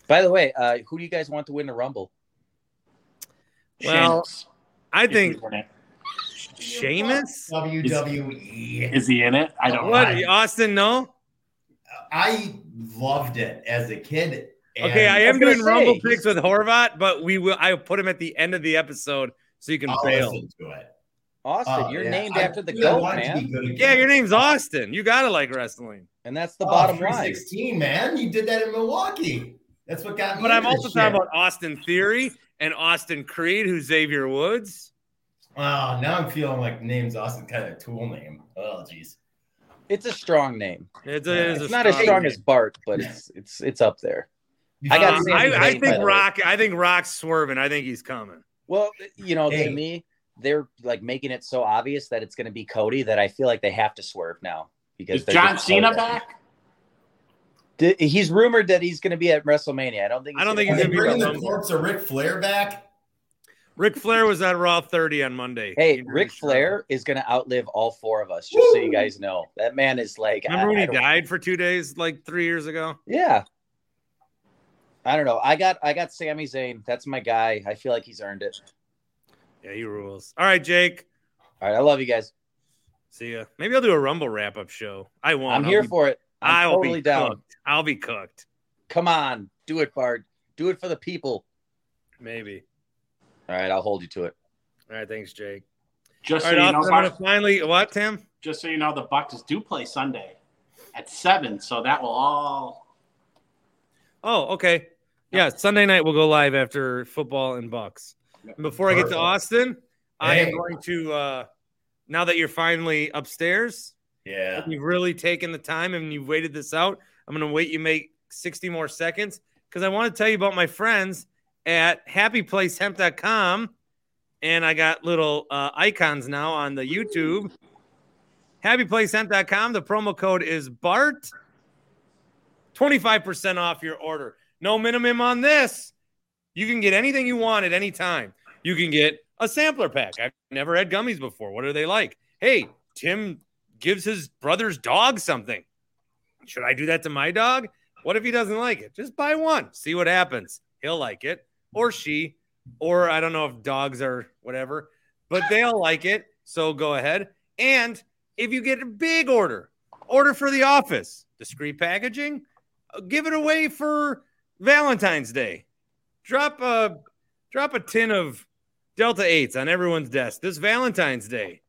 By the way, uh, who do you guys want to win the Rumble? Well, Sheamus. I think in? Sheamus. WWE. Is he in it? I don't What know. Austin? No. I loved it as a kid. Okay, I am was gonna doing Rumble say, picks with Horvat, but we will. I will put him at the end of the episode so you can I'll fail. listen to it. Austin, Oh, you're yeah. named I- after the dude, goat, want it to be man. Yeah, your name's Austin. You gotta like wrestling. and that's the Oh, bottom line. Sixteen, man. You did that in Milwaukee. That's what got me. But I'm also talking about Austin Theory and Austin Creed, who's Xavier Woods. Wow, now I'm feeling like the name's Austin kind of a tool name. Oh, jeez. It's a strong name. It's, a, it's, It's a not as strong name. as Bart, but it's it's it's up there. I got Uh, Sami I, I think. Rock. I think Rock's swerving. I think he's coming. Well, you know, Hey. to me, they're like making it so obvious that it's going to be Cody that I feel like they have to swerve now because Is John Cena back? Di- He's rumored that he's going to be at WrestleMania. I don't think. I don't gonna think he's gonna be bringing the Rumble. corpse of Ric Flair back? Ric Flair was at Raw 30 on Monday. Hey, He Ric Flair is going to outlive all four of us. Just so you guys know, that man is like. Remember when I- he I don't- died for two days, like three years ago? Yeah. I don't know. I got I got Sami Zayn. That's my guy. I feel like he's earned it. Yeah, he rules. All right, Jake. All right, I love you guys. See ya. Maybe I'll do a Rumble wrap up show. I won't. I'm I'll here be- for it. I'm I'll totally be down. cooked. I'll be cooked. Come on, do it, Bart. Do it for the people. Maybe. All right, I'll hold you to it. All right, thanks, Jake. Just All so right, you know, Austin, I'm Bucks- gonna finally what, Tim? just so you know, the Bucks do play Sunday at seven, so that will all. Oh, okay. Yeah, Sunday night we'll go live after football and Bucks. And before I get to Perfect. Austin, I am going to uh now that you're finally upstairs, Yeah. you've really taken the time and you've waited this out, I'm going to wait you make 60 more seconds because I want to tell you about my friends at happyplacehemp.com. And I got little uh, icons now on the YouTube. Happyplacehemp.com. The promo code is BART. 25% off your order. No minimum on this. You can get anything you want at any time. You can get a sampler pack. I've never had gummies before. What are they like? Hey, Tim gives his brother's dog something. Should I do that to my dog? What if he doesn't like it? Just buy one, see what happens. He'll like it, or she, or I don't know if dogs are whatever, but they'll like it. So go ahead. And if you get a big order, order for the office, discreet packaging, uh, give it away for Valentine's Day. Drop a drop a tin of Delta 8s on everyone's desk this Valentine's Day.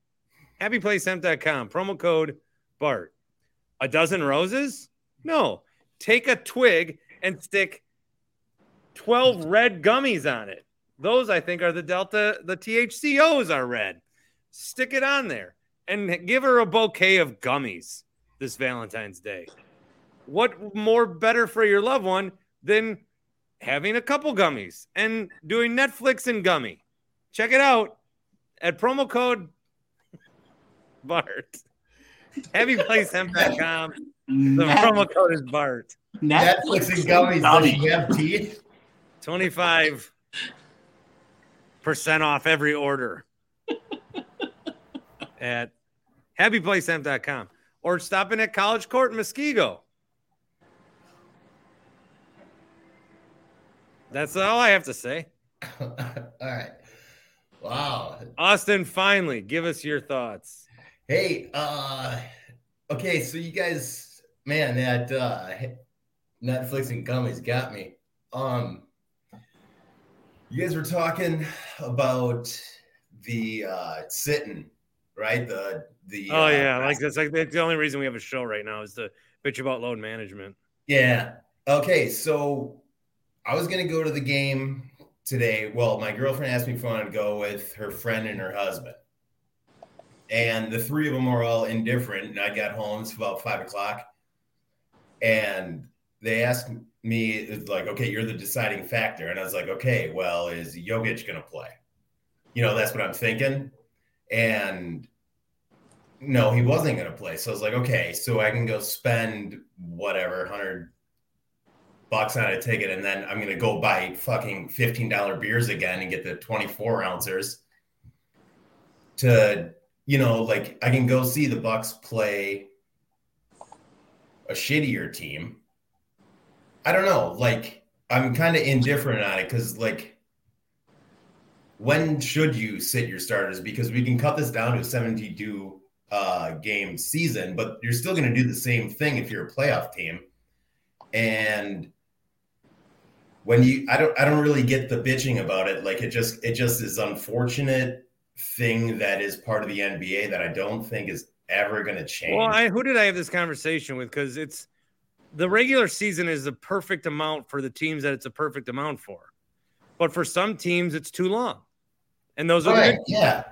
HappyPlaceHemp.com, promo code BART. A dozen roses? No. Take a twig and stick 12 red gummies on it. Those, I think, are the Delta, the THCOs are red. Stick it on there and give her a bouquet of gummies this Valentine's Day. What more better for your loved one than having a couple gummies and doing Netflix and gummy? Check it out at promo code BART. HappyPlaceHemp.com. The Net- promo code is BART. Netflix and gummies. Does she have teeth? 25 percent off every order at happyplacehemp.com or stop in at College Court in Muskego. That's all I have to say. *laughs* All right. Wow. Austin, finally, give us your thoughts. Hey, uh okay, so you guys, man, that uh Netflix and gummies got me. Um you guys were talking about the uh sitting, right? The the Oh uh, yeah, like that's like that's the only reason we have a show right now is to bitch about load management. Yeah. Okay. So I was gonna go to the game today. Well, my girlfriend asked me if I wanted to go with her friend and her husband, and the three of them were all indifferent. And I got home. It's about five o'clock, and they asked me, "It's like, okay, you're the deciding factor," and I was like, "Okay, well, is Jokic gonna play?" You know, that's what I'm thinking, and no, he wasn't going to play. So I was like, okay, so I can go spend whatever, 100 bucks on a ticket, and then I'm to go buy fucking $15 beers again and get the 24 ounces to, you know, like I can go see the Bucks play a shittier team. I don't know. Like, I'm kind of indifferent on it because, like, when should you sit your starters? Because we can cut this down to a 72 uh, game season, but you're still going to do the same thing if you're a playoff team. And when you, I don't, I don't really get the bitching about it. Like it just, it just is unfortunate thing that is part of the NBA that I don't think is ever going to change. Well, I, who did I have this conversation with? Because it's the regular season is the perfect amount for the teams that it's a perfect amount for, but for some teams it's too long, and those are Right, yeah.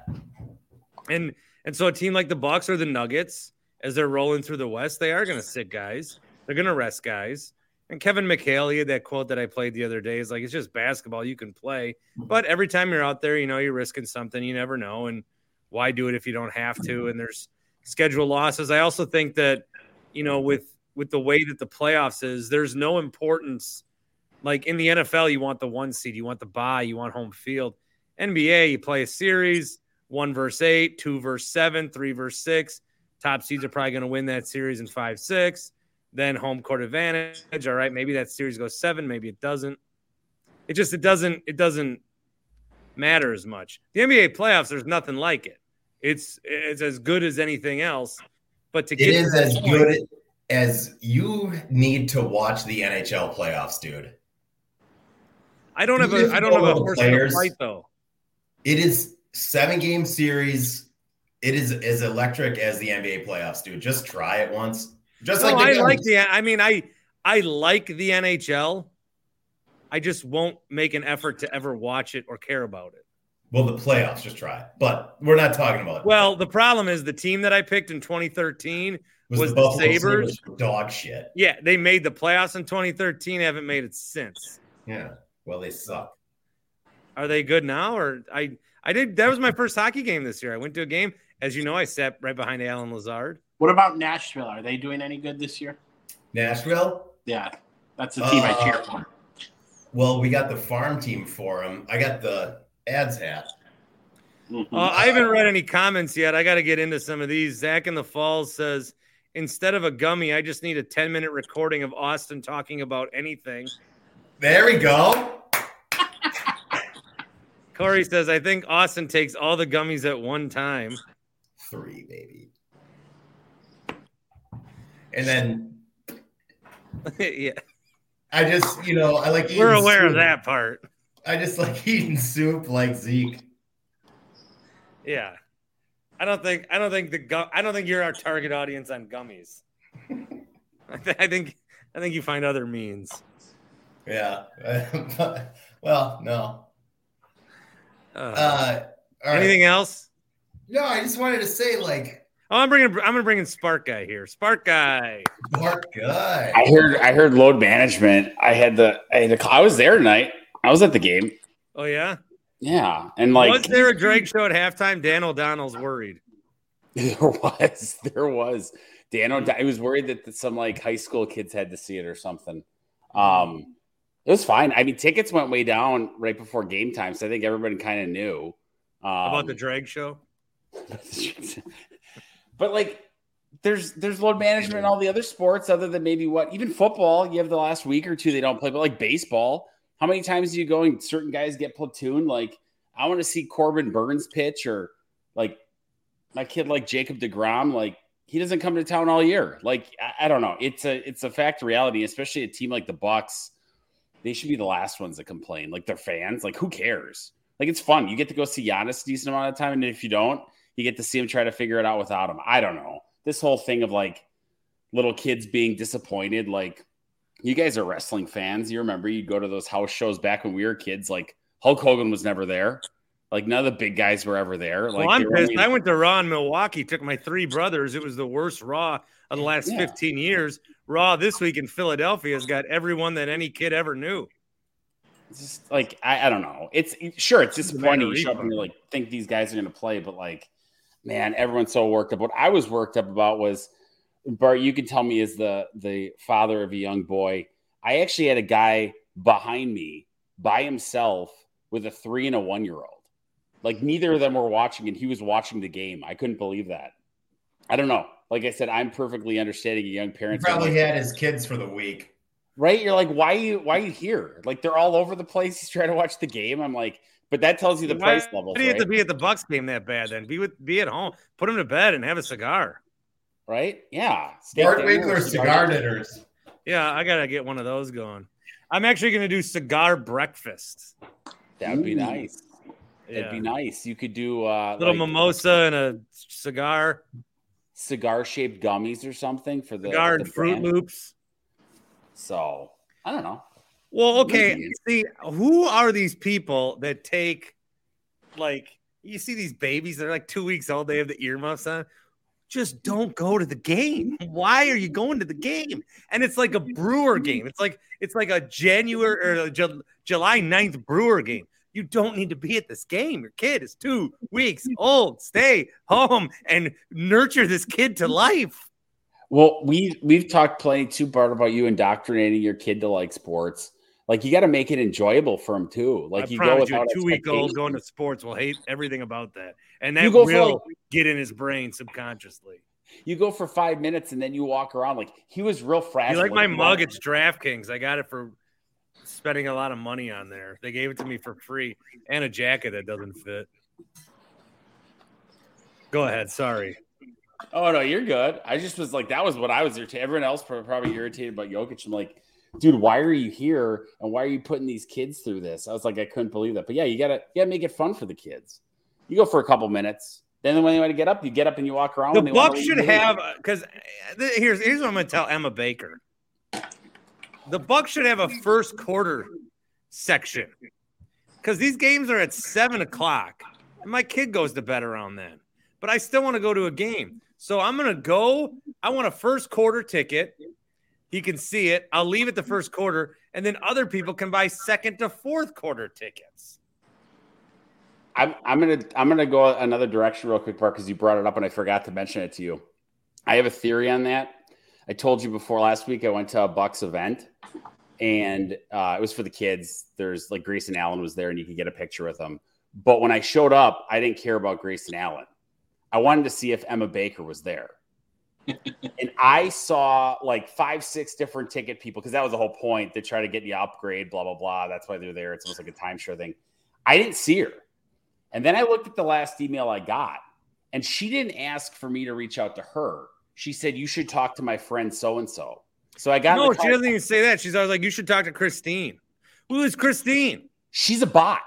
and and so a team like the Bucks or the Nuggets, as they're rolling through the West, they are going to sit guys. They're going to rest guys. And Kevin McHale, he had that quote that I played the other day. Is like it's just basketball. You can play, mm-hmm. but every time you're out there, you know you're risking something. You never know, and why do it if you don't have to? Mm-hmm. And there's schedule losses. I also think that you know with with the way that the playoffs is, there's no importance. Like in the NFL, you want the one seed, you want the bye, you want home field. NBA, you play a series, one verse eight, two verse seven, three verse six. Top seeds are probably going to win that series in five, six. Then home court advantage. All right, maybe that series goes seven, maybe it doesn't. It just it doesn't it doesn't matter as much. The NBA playoffs, there's nothing like it. It's it's as good as anything else. But to It get is as point- good as you need to watch the NHL playoffs, dude. I don't have a I don't have a the horse in the players- fight though. It is seven game series. It is as electric as the NBA playoffs, dude. Just try it once. Just no, like I like the. I mean, I I like the NHL. I just won't make an effort to ever watch it or care about it. Well, the playoffs, just try it. But we're not talking about it. Well, the problem is the team that I picked in 2013 was, was, the the, Sabres. Sabres dog shit. Yeah, they made the playoffs in 2013. Haven't made it since. Yeah. Well, they suck. Are they good now? Or I I did that was my first hockey game this year. I went to a game. As you know, I sat right behind Allen Lazard. What about Nashville? Are they doing any good this year? Nashville? Yeah, that's the team I Uh, cheer for. Well, we got the farm team for them. I got the ads hat. Mm-hmm. Uh, I haven't read any comments yet. I got to get into some of these. Zach in the Falls says, instead of a gummy, I just need a 10 minute recording of Austin talking about anything. There we go. Corey says, I think Austin takes all the gummies at one time. Three, baby. And then *laughs* yeah. I just, you know, I like We're aware of that part. I just like *laughs* eating soup like Zeke. Yeah. I don't think I don't think the gu- I don't think you're our target audience on gummies. *laughs* I, th- I think I think you find other means. Yeah. well, no. Uh, Uh, all right. anything else? No, I just wanted to say, like, Oh, I'm bringing. I'm gonna bring in Spark Guy here. Spark Guy. Spark Guy. I heard I heard load management. I had the I had the, I was there tonight. I was at the game. Oh yeah. Yeah, and like was there a drag show at halftime? Dan O'Donnell's worried. *laughs* there was there was Dan O'D- I was worried that some like high school kids had to see it or something. Um, it was fine. I mean, tickets went way down right before game time, so I think everybody kind of knew um, About the drag show. *laughs* but like there's there's load management in all the other sports other than maybe what even football you have the last week or two they don't play but like baseball how many times do you go and certain guys get platoon like i want to see corbin burnes pitch or like my kid like jacob deGrom like he doesn't come to town all year. Like I, I don't know. It's a it's a fact reality especially a team like the bucks. They should be the last ones that complain like their fans like who cares? Like it's fun. You get to go see Giannis a decent amount of time and if you don't you get to see him try to figure it out without him. I don't know. This whole thing of like little kids being disappointed, like you guys are wrestling fans. You remember you go to those house shows back when we were kids, like Hulk Hogan was never there. Like none of the big guys were ever there. Like well, I'm pissed. only- I went to Raw in Milwaukee, took my three brothers. It was the worst Raw of the last Yeah. 15 years. Raw this week in Philadelphia has got everyone that any kid ever knew. It's just like I, I don't know. It's sure it's disappointing. You show up and you like think these guys are going to play, but like, man, everyone's so worked up. What I was worked up about was Bart. You can tell me as the the father of a young boy. I actually had a guy behind me by himself with a three and a one year old. Like neither of them were watching, and he was watching the game. I couldn't believe that. I don't know. Like I said, I'm perfectly understanding a young parent. probably had his kids for the week. right? You're like, why are you why are you here? Like they're all over the place. He's trying to watch the game. I'm like, but that tells you the Why price levels, do you have to be at the Bucks game that bad? Then be with be at home. Put him to bed and have a cigar. Right? Yeah. Steak Bart dinner, Winkler cigar cigar dinners. Yeah, I gotta get one of those going. I'm actually gonna do cigar breakfast. That would be Ooh. nice. That'd be nice. You could do uh little like mimosa and a cigar, cigar shaped gummies or something for the cigar the and Fruit. Loops. So I don't know. Well, okay. See, who are these people that take like you see these babies that are like two weeks old, they have the earmuffs on. Just don't go to the game. Why are you going to the game? And it's like a Brewer game. It's like it's like a January or a July 9th Brewer game. You don't need to be at this game. Your kid is two weeks old. Stay home and nurture this kid to life. Well, we we've talked plenty too, Bart, about you indoctrinating your kid to like sports. Like you got to make it enjoyable for him too. Like I you go promise you, a without two week old going to sports will hate everything about that. And You that will like- get in his brain subconsciously. You go for five minutes and then you walk around like he was real fragile. You like my mug? It's DraftKings. I got it for spending a lot of money on there. They gave it to me for free and a jacket that doesn't fit. Go ahead. Sorry. Oh no, you're good. I just was like, that was what I was irritated. Everyone else probably irritated about Jokic. I'm like, dude, why are you here and why are you putting these kids through this? I was like, I couldn't believe that. But yeah, you gotta you gotta make it fun for the kids. You go for a couple minutes. Then when they want to get up, you get up and you walk around. The Bucks should have uh, because uh, here's here's what I'm going to tell Emma Baker. The Bucks should have a first quarter section because these games are at seven o'clock, and my kid goes to bed around then. But I still want to go to a game, so I'm gonna go. I want a first quarter ticket. He can see it. I'll leave it the first quarter, and then other people can buy second to fourth quarter tickets. I'm, I'm gonna I'm gonna go another direction real quick, Mark, because you brought it up and I forgot to mention it to you. I have a theory on that. I told you before last week I went to a Bucks event and uh, it was for the kids. There's like Grayson Allen was there and you could get a picture with him. But when I showed up, I didn't care about Grayson Allen. I wanted to see if Emma Baker was there. And I saw like five, six different ticket people because that was the whole point. They try to get you upgrade, blah, blah, blah. That's why they're there. It's almost like a timeshare thing. I didn't see her. And then I looked at the last email I got, and she didn't ask for me to reach out to her. She said, You should talk to my friend so and so. So I got no, she doesn't even say that. She's always like, You should talk to Christine. Who is Christine? She's a bot.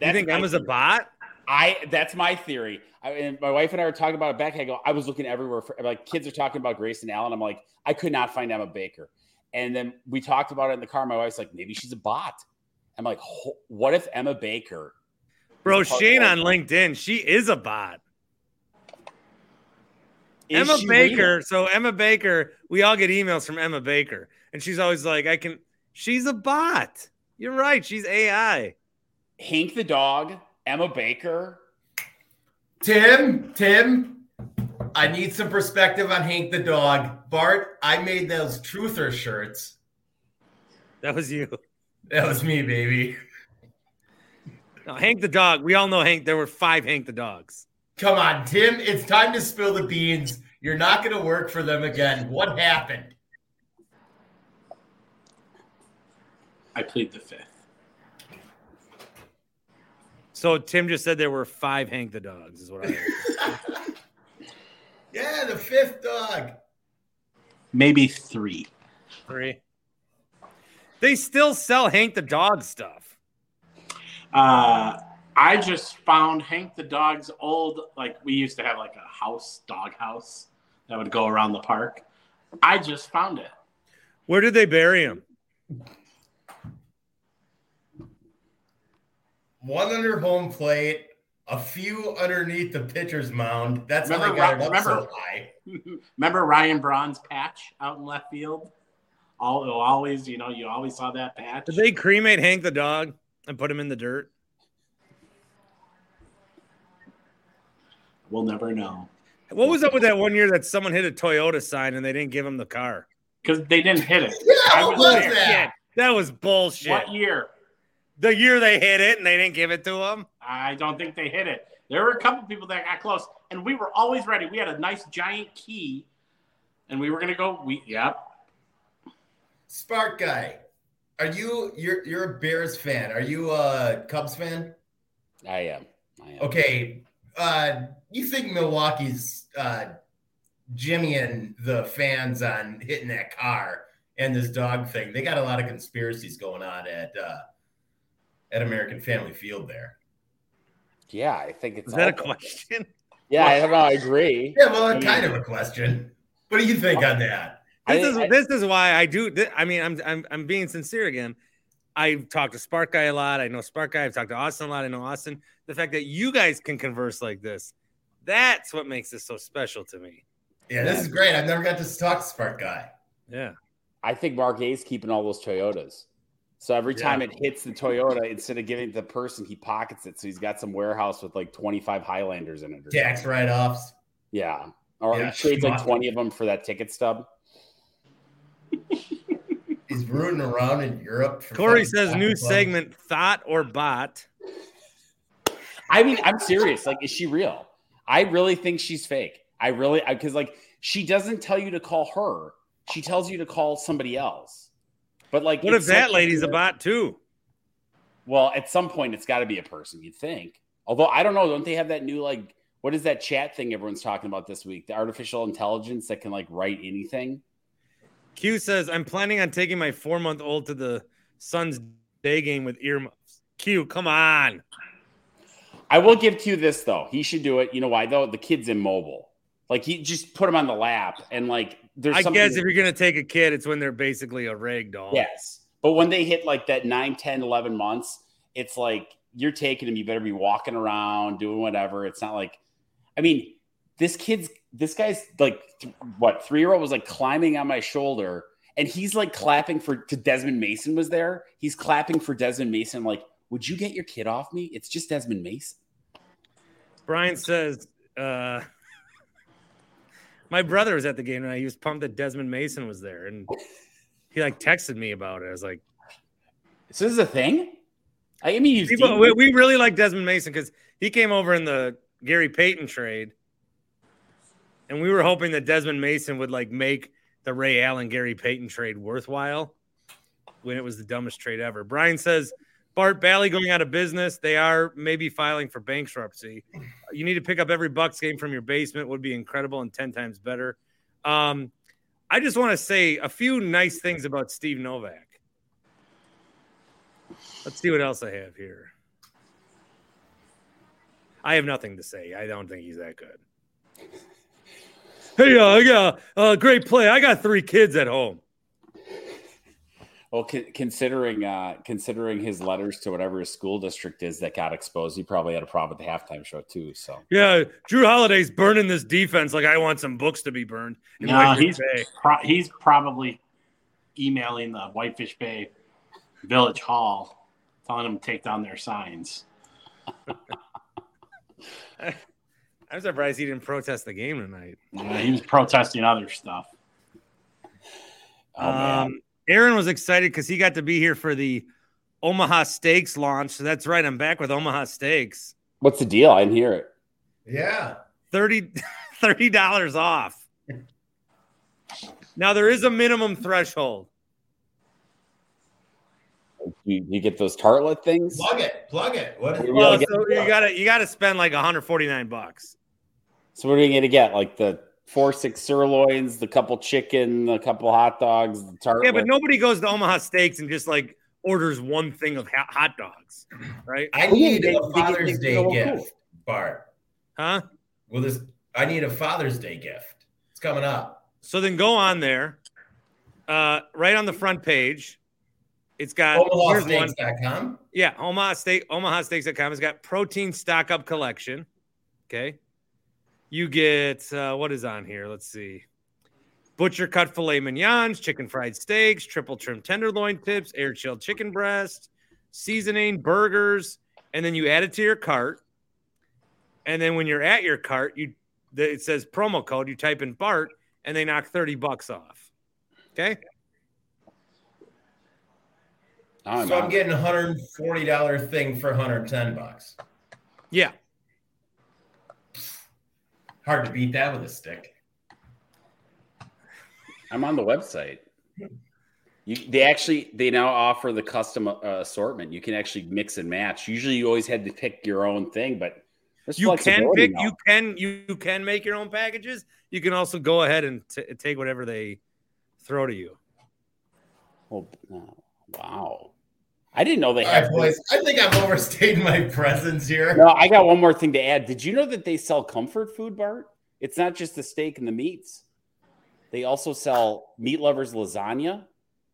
you think Emma's a bot? I that's my theory. I, and my wife and I were talking about it back. I go, I was looking everywhere for like kids are talking about Grayson Allen. I'm like, I could not find Emma Baker. And then we talked about it in the car. My wife's like, maybe she's a bot. I'm like, what if Emma Baker Bro, Shane on LinkedIn, she is a bot. Is Emma Baker. real? So Emma Baker, we all get emails from Emma Baker, and she's always like, "I can." She's a bot. You're right. She's AI. Hank the dog, Emma Baker. Tim, Tim, I need some perspective on Hank the dog. Bart, I made those truther shirts. That was you. That was me, baby. No, Hank the dog. We all know Hank. There were five Hank the dogs. Come on, Tim. It's time to spill the beans. You're not going to work for them again. What happened? I plead the fifth. So Tim just said there were five Hank the dogs. Is what I heard. *laughs* Yeah, the fifth dog. Maybe three. Three. They still sell Hank the dog stuff. Uh, I just found Hank the dog's old, like we used to have like a house, dog house that would go around the park. I just found it. Where did they bury him? One under home plate, a few underneath the pitcher's mound. That's how Remember they got it up remember- so high. *laughs* Remember Ryan Braun's patch out in left field? All always, you know, you always saw that patch. Did they cremate Hank the dog and put him in the dirt? We'll never know What was up with that one year that someone hit a Toyota sign and they didn't give him the car? because they didn't hit it. *laughs* Yeah, I what was was there. that? That was bullshit. What year? The year they hit it and they didn't give it to him? I don't think they hit it. There were a couple people that got close, and we were always ready. We had a nice giant key, and we were gonna go. We yep. Spark guy, are you you're you're a Bears fan? Are you a Cubs fan? I am. I am. Okay, uh, you think Milwaukee's uh, Jimmy and the fans on hitting that car and this dog thing? They got a lot of conspiracies going on at uh, at American Family Field there. Yeah, I think it's Is that a question? Yeah, I don't know. I agree. *laughs* Yeah, well, I mean- kind of a question. What do you think on that? I This is think- this is why I do. thi- I mean, I'm I'm I'm being sincere again. I've talked to Spark Guy a lot. I know Spark Guy. I've talked to Austin a lot. I know Austin. The fact that you guys can converse like this, that's what makes this so special to me. Yeah, this is great. I've never got to talk to Spark Guy. Yeah. I think Mark A's keeping all those Toyotas. So every Yeah. time it hits the Toyota, instead of giving it to the person, he pockets it. So he's got some warehouse with like 25 Highlanders in it. Tax write offs. Yeah. Or Yeah, he trades like 20 of them for that ticket stub. *laughs* He's rooting around in Europe. For Corey says new clubs. segment: thought or bot. I mean, I'm serious. Like, is she real? I really think she's fake. I really, because like, she doesn't tell you to call her. She tells you to call somebody else. But like, What if that lady's a bot too? Well, at some point, it's got to be a person. You'd think. Although I don't know. Don't they have that new like? What is that chat thing everyone's talking about this week? The artificial intelligence that can like write anything. Q says I'm planning on taking my four month old to the Suns day game with earmuffs. Q, come on. I will give Q this though. He should do it. You know why though? The kid's immobile. Like he just put him on the lap and like there's. I guess that- if you're gonna take a kid, it's when they're basically a rag doll. Yes. But when they hit like that 9, 10, 11 months, it's like you're taking him, you better be walking around, doing whatever. It's not like, I mean, this kid's this guy's like th- what three year old was like climbing on my shoulder, and he's like clapping for to Desmond Mason was there. He's clapping for Desmond Mason. Like, would you get your kid off me? It's just Desmond Mason. Brian says, uh, my brother was at the game and he was pumped that Desmond Mason was there. And he like texted me about it. I was like, This is a thing. I mean, People, we, we really like Desmond Mason because he came over in the Gary Payton trade, and we were hoping that Desmond Mason would like make the Ray Allen Gary Payton trade worthwhile when it was the dumbest trade ever. Brian says Bart Bally going out of business. They are maybe filing for bankruptcy. You need to pick up every Bucks game from your basement would be incredible and ten times better. Um, I just want to say a few nice things about Steve Novak. Let's see what else I have here. I have nothing to say. I don't think he's that good. Hey, uh, I got a great play. I got three kids at home. Well, con- considering uh, considering his letters to whatever his school district is that got exposed, he probably had a problem with the halftime show too. So Yeah, Jrue Holiday's burning this defense like I want some books to be burned. in No, Whitefish he's pro- he's probably emailing the Whitefish Bay Village Hall, telling them to take down their signs. *laughs* I'm surprised he didn't protest the game tonight. Yeah, he was protesting other stuff. Oh, um, Aaron was excited because he got to be here for the Omaha Steaks launch. So that's right. I'm back with Omaha Steaks. what's the deal? I didn't hear it. Yeah. *laughs* 30 dollars off. Now there is a minimum threshold. You, you get those tartlet things. Plug it. Plug it. What is Well, so you gotta you gotta spend like 149 bucks. So what are you going to get? Like the four six sirloins, the couple chicken, the couple hot dogs, the tartlet. Yeah, but nobody goes to Omaha Steaks and just like orders one thing of ha- hot dogs, right? I need a Father's Day gift, Bart. Huh? Well, this I need a Father's Day gift. It's coming up. So then go on there, uh, right on the front page. It's got here's one. OmahaSteaks.com. Yeah, Omaha Steak, OmahaSteaks.com has got protein stock up collection. Okay. You get uh, what is on here? Let's see. Butcher cut filet mignons, chicken fried steaks, triple trim tenderloin tips, air chilled chicken breast, seasoning, burgers, and then you add it to your cart. And then when you're at your cart, you it says promo code. You type in Bart, and they knock thirty bucks off. Okay. Oh, so I'm getting a hundred and forty dollar thing for 110 bucks. Yeah. Hard to beat that with a stick. I'm on the website. You, they actually they now offer the custom uh, assortment. You can actually mix and match. Usually, you always had to pick your own thing, but you can pick now. you can you can make your own packages you can also go ahead and t- take whatever they throw to you Oh, oh, wow! I didn't know they All had. right, boys. I think I'm overstating my presence here. No, I got one more thing to add. Did you know that they sell comfort food, Bart? It's not just the steak and the meats. They also sell meat lovers lasagna,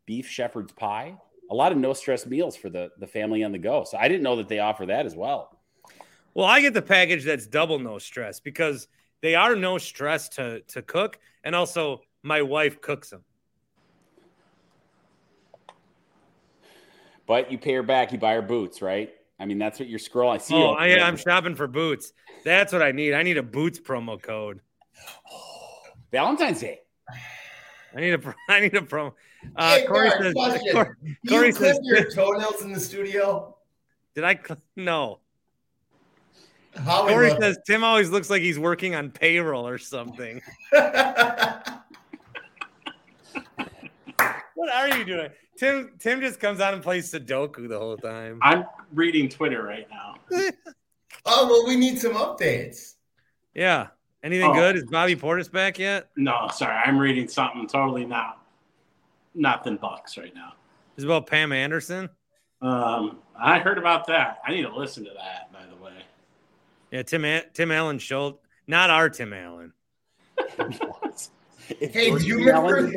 beef shepherd's pie, a lot of no stress meals for the, the family on the go. So I didn't know that they offer that as well. well i get the package that's double no stress because they are no stress to to cook and also my wife cooks them But you pay her back, you buy her boots, right? I mean, that's what you're scrolling. I see. oh. I, i'm shopping for boots that's what i need i need a boots promo code *gasps* Valentine's Day. i need a pro- *laughs* i need a promo uh Hey, corey Bart, says question. Corey, Do Corey you clip says your *laughs* toenails in the studio? did i cl- no Holly Corey looked- says Tim always looks like he's working on payroll or something. *laughs* what are you doing? Tim Tim just comes out and plays Sudoku the whole time. I'm reading Twitter right now. *laughs* oh well, we need some updates. Yeah. Anything Oh. good? Is Bobby Portis back yet? No, sorry, I'm reading something totally not nothing Bucks right now. Is about Pam Anderson? Um, I heard about that. I need to listen to that. By the way, Yeah, Tim A- Tim Allen showed not our Tim Allen. *laughs* *laughs* Hey, do you remember?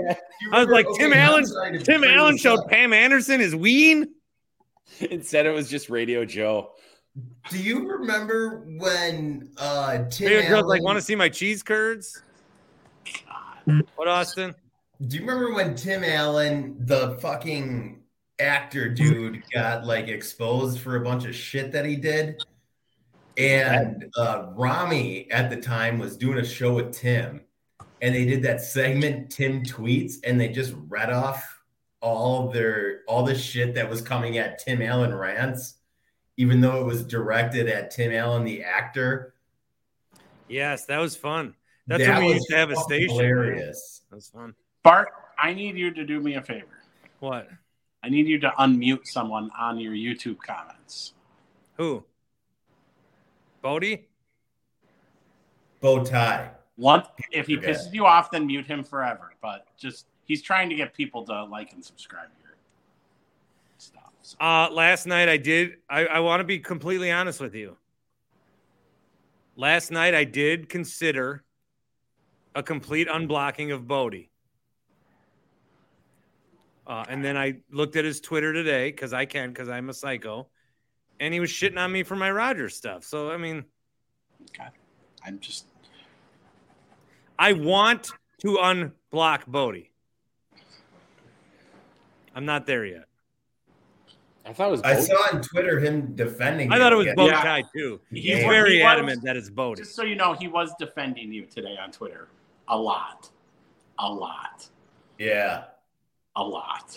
I was like, okay, Tim Allen. Tim Allen showed up. Pam Anderson his ween. *laughs* Instead, it was just Radio Joe. Do you remember when uh Tim Maybe girls like want to see my cheese curds. What, Austin? Do you remember when Tim Allen, the fucking actor dude, got like exposed for a bunch of shit that he did? And uh, Rami at the time was doing a show with Tim, and they did that segment Tim tweets, and they just read off all their all the shit that was coming at Tim Allen rants, even though it was directed at Tim Allen, the actor. Yes, that was fun. That's That when we was used to have a fucking station. hilarious. That was fun. Bart, I need you to do me a favor. What? I need you to unmute someone on your YouTube comments. Who? Bodie? Bow tie. One, if he pisses you off, then mute him forever. But just he's trying to get people to like and subscribe your stuff. So. Uh, last night I did. I, I want to be completely honest with you. Last night I did consider a complete unblocking of Bodie. Uh, and then I looked at his Twitter today because I can, because I'm a psycho, and he was shitting on me for my Rodgers stuff. So I mean, God, I'm just I want to unblock Bodie. I'm not there yet. I thought it was. I saw on Twitter him defending. I thought it was again. Bow Yeah. Tie too. He's was- very he was- adamant that it's Bodie. just so you know, he was defending you today on Twitter. A lot. A lot. Yeah. A lot.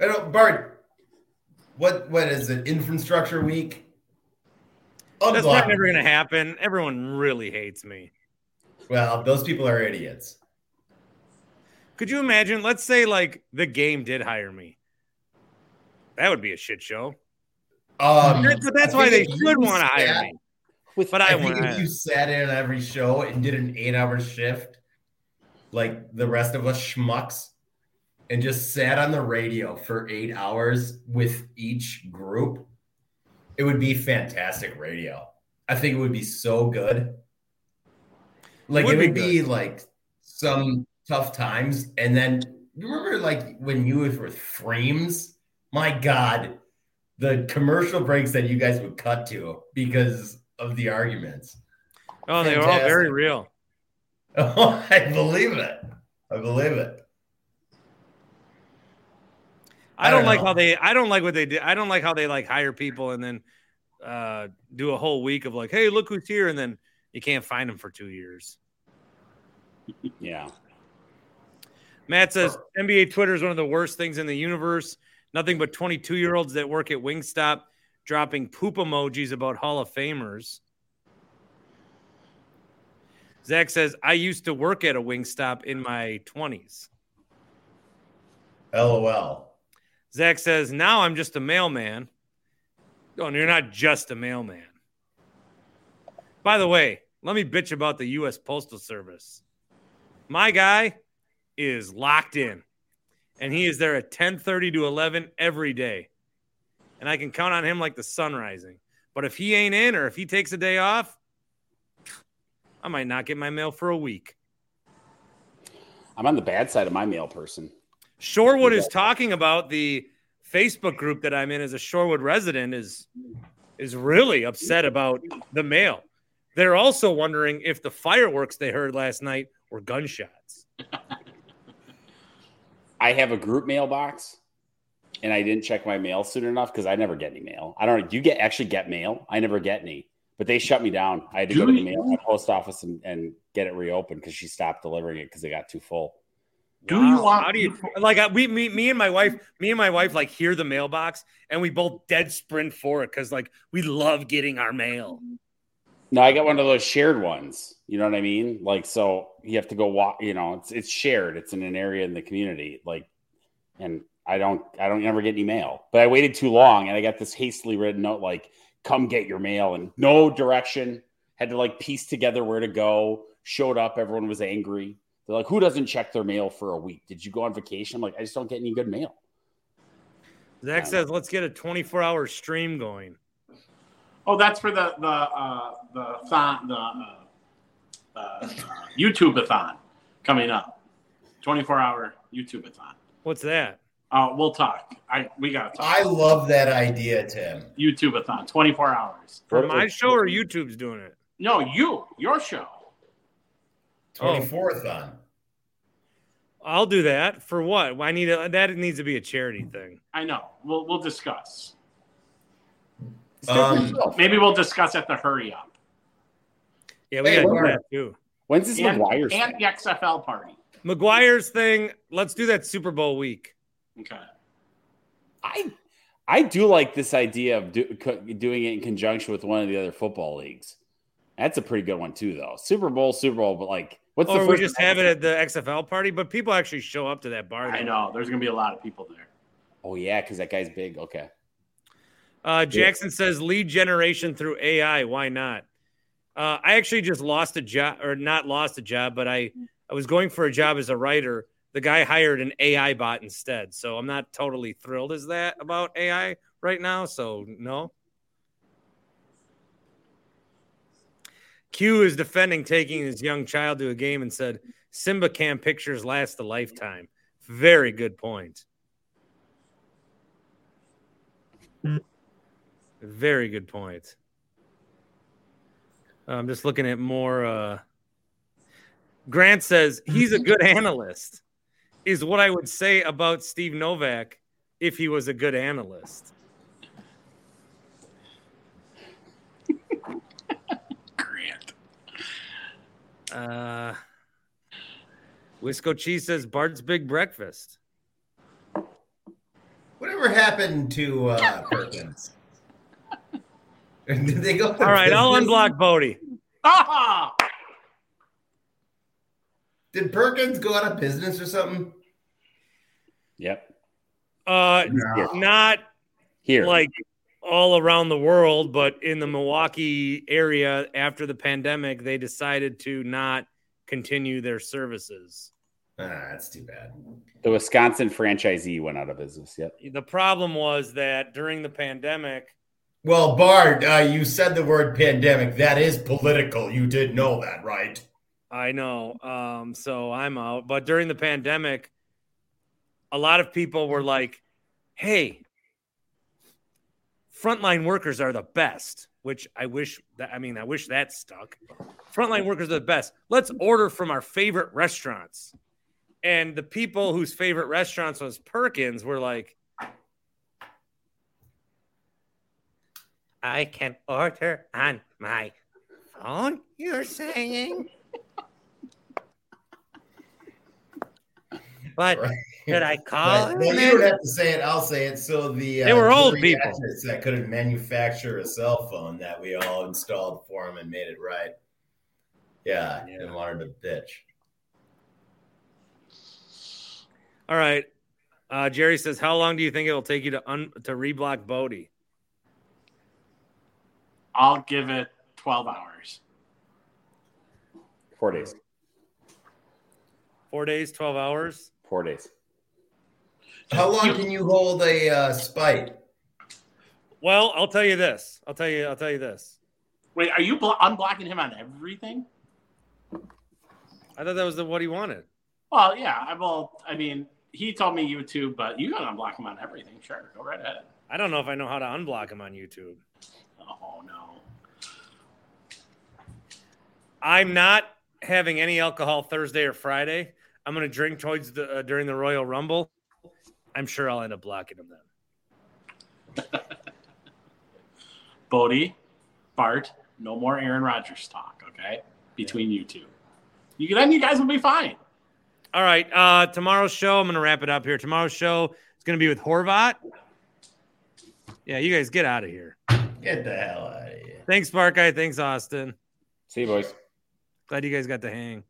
I don't, Bart. What what is it? Infrastructure week. That's Unblock. not never going to happen. Everyone really hates me. Well, those people are idiots. Could you imagine? Let's say like the game did hire me. That would be a shit show. Um, That's- but that's why they should want to hire sat- me. But I, I think want if you sat in on every show and did an eight-hour shift, like the rest of us schmucks, and just sat on the radio for eight hours with each group, it would be fantastic radio. I think it would be so good. Like Would it would be like some tough times, and then you remember like when you was with frames. My God, the commercial breaks that you guys would cut to because of the arguments. Oh, they were all very real. *laughs* Oh, I believe it. I believe it. I I don't don't like know. how they. I don't like what they did. I don't like how they like hire people and then uh do a whole week of like, hey, look who's here, and then you can't find them for two years. Yeah. Matt says NBA Twitter is one of the worst things in the universe. Nothing but 22 year olds that work at Wingstop dropping poop emojis about Hall of Famers. Zach says, I used to work at a Wingstop in my 20s. LOL. Zach says, now I'm just a mailman. Oh, and you're not just a mailman. By the way, let me bitch about the U.S. Postal Service. My guy is locked in, and he is there at 10:30 to 11 every day, and I can count on him like the sun rising. But if he ain't in, or if he takes a day off, I might not get my mail for a week. I'm on the bad side of my mail person. Shorewood is talking about the Facebook group that I'm in as a Shorewood resident is is really upset about the mail. They're also wondering if the fireworks they heard last night were gunshots. I have a group mailbox, and I didn't check my mail soon enough because I never get any mail. I don't. know. Do you get actually get mail? I never get any. But they shut me down. I had to go to the mail uh, post office and, and get it reopened because she stopped delivering it because it got too full. Do you want How do you like? Uh, we, me, me and my wife, me and my wife, like hear the mailbox, and we both dead sprint for it because like we love getting our mail. No, I got one of those shared ones. You know what I mean? Like, so you have to go walk. You know, it's it's shared. It's in an area in the community. Like, and I don't, I don't ever get any mail. But I waited too long, and I got this hastily written note like, "Come get your mail," and no direction. Had to like piece together where to go. Showed up. Everyone was angry. They're like, "Who doesn't check their mail for a week? Did you go on vacation?" I'm like, "I just don't get any good mail." Zach says, "Let's get a 24 hour stream going." Oh, that's for the the uh, the thon, the uh, uh, YouTube-a-thon coming up. 24 hour YouTube-a-thon. What's that? Uh, we'll talk. I we got. I love that idea, Tim. YouTube a thon, twenty four hours For my show or YouTube's doing it? No, you, your show. Twenty fourth on. I'll do that. For what? I need a, that needs to be a charity thing. I know. We'll we'll discuss. Um, Maybe we'll discuss at the hurry up. Yeah, we Hey, gotta do Warren. that too. When's this And, McGuire and the XFL party. McGuire's thing. Let's do that Super Bowl week. Okay. I I do like this idea of do, doing it in conjunction with one of the other football leagues. That's a pretty good one too, though. Super Bowl, Super Bowl, but like, what's or the we just have it at the XFL party, but people actually show up to that bar. I know. There's gonna be a lot of people there. Oh yeah, because that guy's big. Okay. Uh, Jackson says lead generation through AI. Why not? Uh, I actually just lost a job, or not lost a job, but I I was going for a job as a writer. The guy hired an AI bot instead, so I'm not totally thrilled as that about AI right now. So no. Q is defending taking his young child to a game and said Simba Cam pictures last a lifetime. Very good point. Very good point. I'm just looking at more. Uh... Grant says he's a good analyst, is what I would say about Steve Novak if he was a good analyst. Uh, Wisco Cheese says Bart's Big Breakfast. Whatever happened to uh, Perkins? Did *laughs* they go? All right, I'll unblock Bodie. Ah! *laughs* Did Perkins go out of business or something? Yep. Uh, No. not Here. like all around the world, but in the Milwaukee area after the pandemic, they decided to not continue their services. Ah, that's too bad. The Wisconsin franchisee went out of business. Yep. The problem was that during the pandemic, Well, Bart, uh, you said the word pandemic. That is political. You did know that, right? I know. Um, so I'm out. But during the pandemic, a lot of people were like, hey, frontline workers are the best, which I wish that, I mean, I wish that stuck. Frontline workers are the best. Let's order from our favorite restaurants. And the people whose favorite restaurants was Perkins were like, I can order on my phone, you're saying? *laughs* But should I *laughs* call But- him? well, you don't have to say it. I'll say it. So the uh, They were old people. that couldn't manufacture a cell phone that we all installed for them and made it right. Yeah, and wanted to bitch. All right. Uh, Jerry says, "How long do you think it will take you to un- to reblock Bodie?" I'll give it twelve hours. Four days. Four days, twelve hours. Four days. How long can you hold a uh, spite? Well, I'll tell you this. I'll tell you. I'll tell you this. Wait, are you blo- unblocking him on everything? I thought that was the, what he wanted. Well, yeah. I will. I mean, he told me YouTube, but you can unblock him on everything. Sure, go right ahead. I don't know if I know how to unblock him on YouTube. Oh no. I'm not having any alcohol Thursday or Friday. I'm going to drink towards the uh, during the Royal Rumble. I'm sure I'll end up blocking him then. *laughs* Bodie, Bart, no more Aaron Rodgers talk. Okay, between you two, you then you guys will be fine. All right. Uh, tomorrow's show, I'm going to wrap it up here. Tomorrow's show is going to be with Horvat. Yeah, you guys get out of here. Get the hell out of here. Thanks, Spark Guy. Thanks, Austin. See you, boys. Glad you guys got to hang.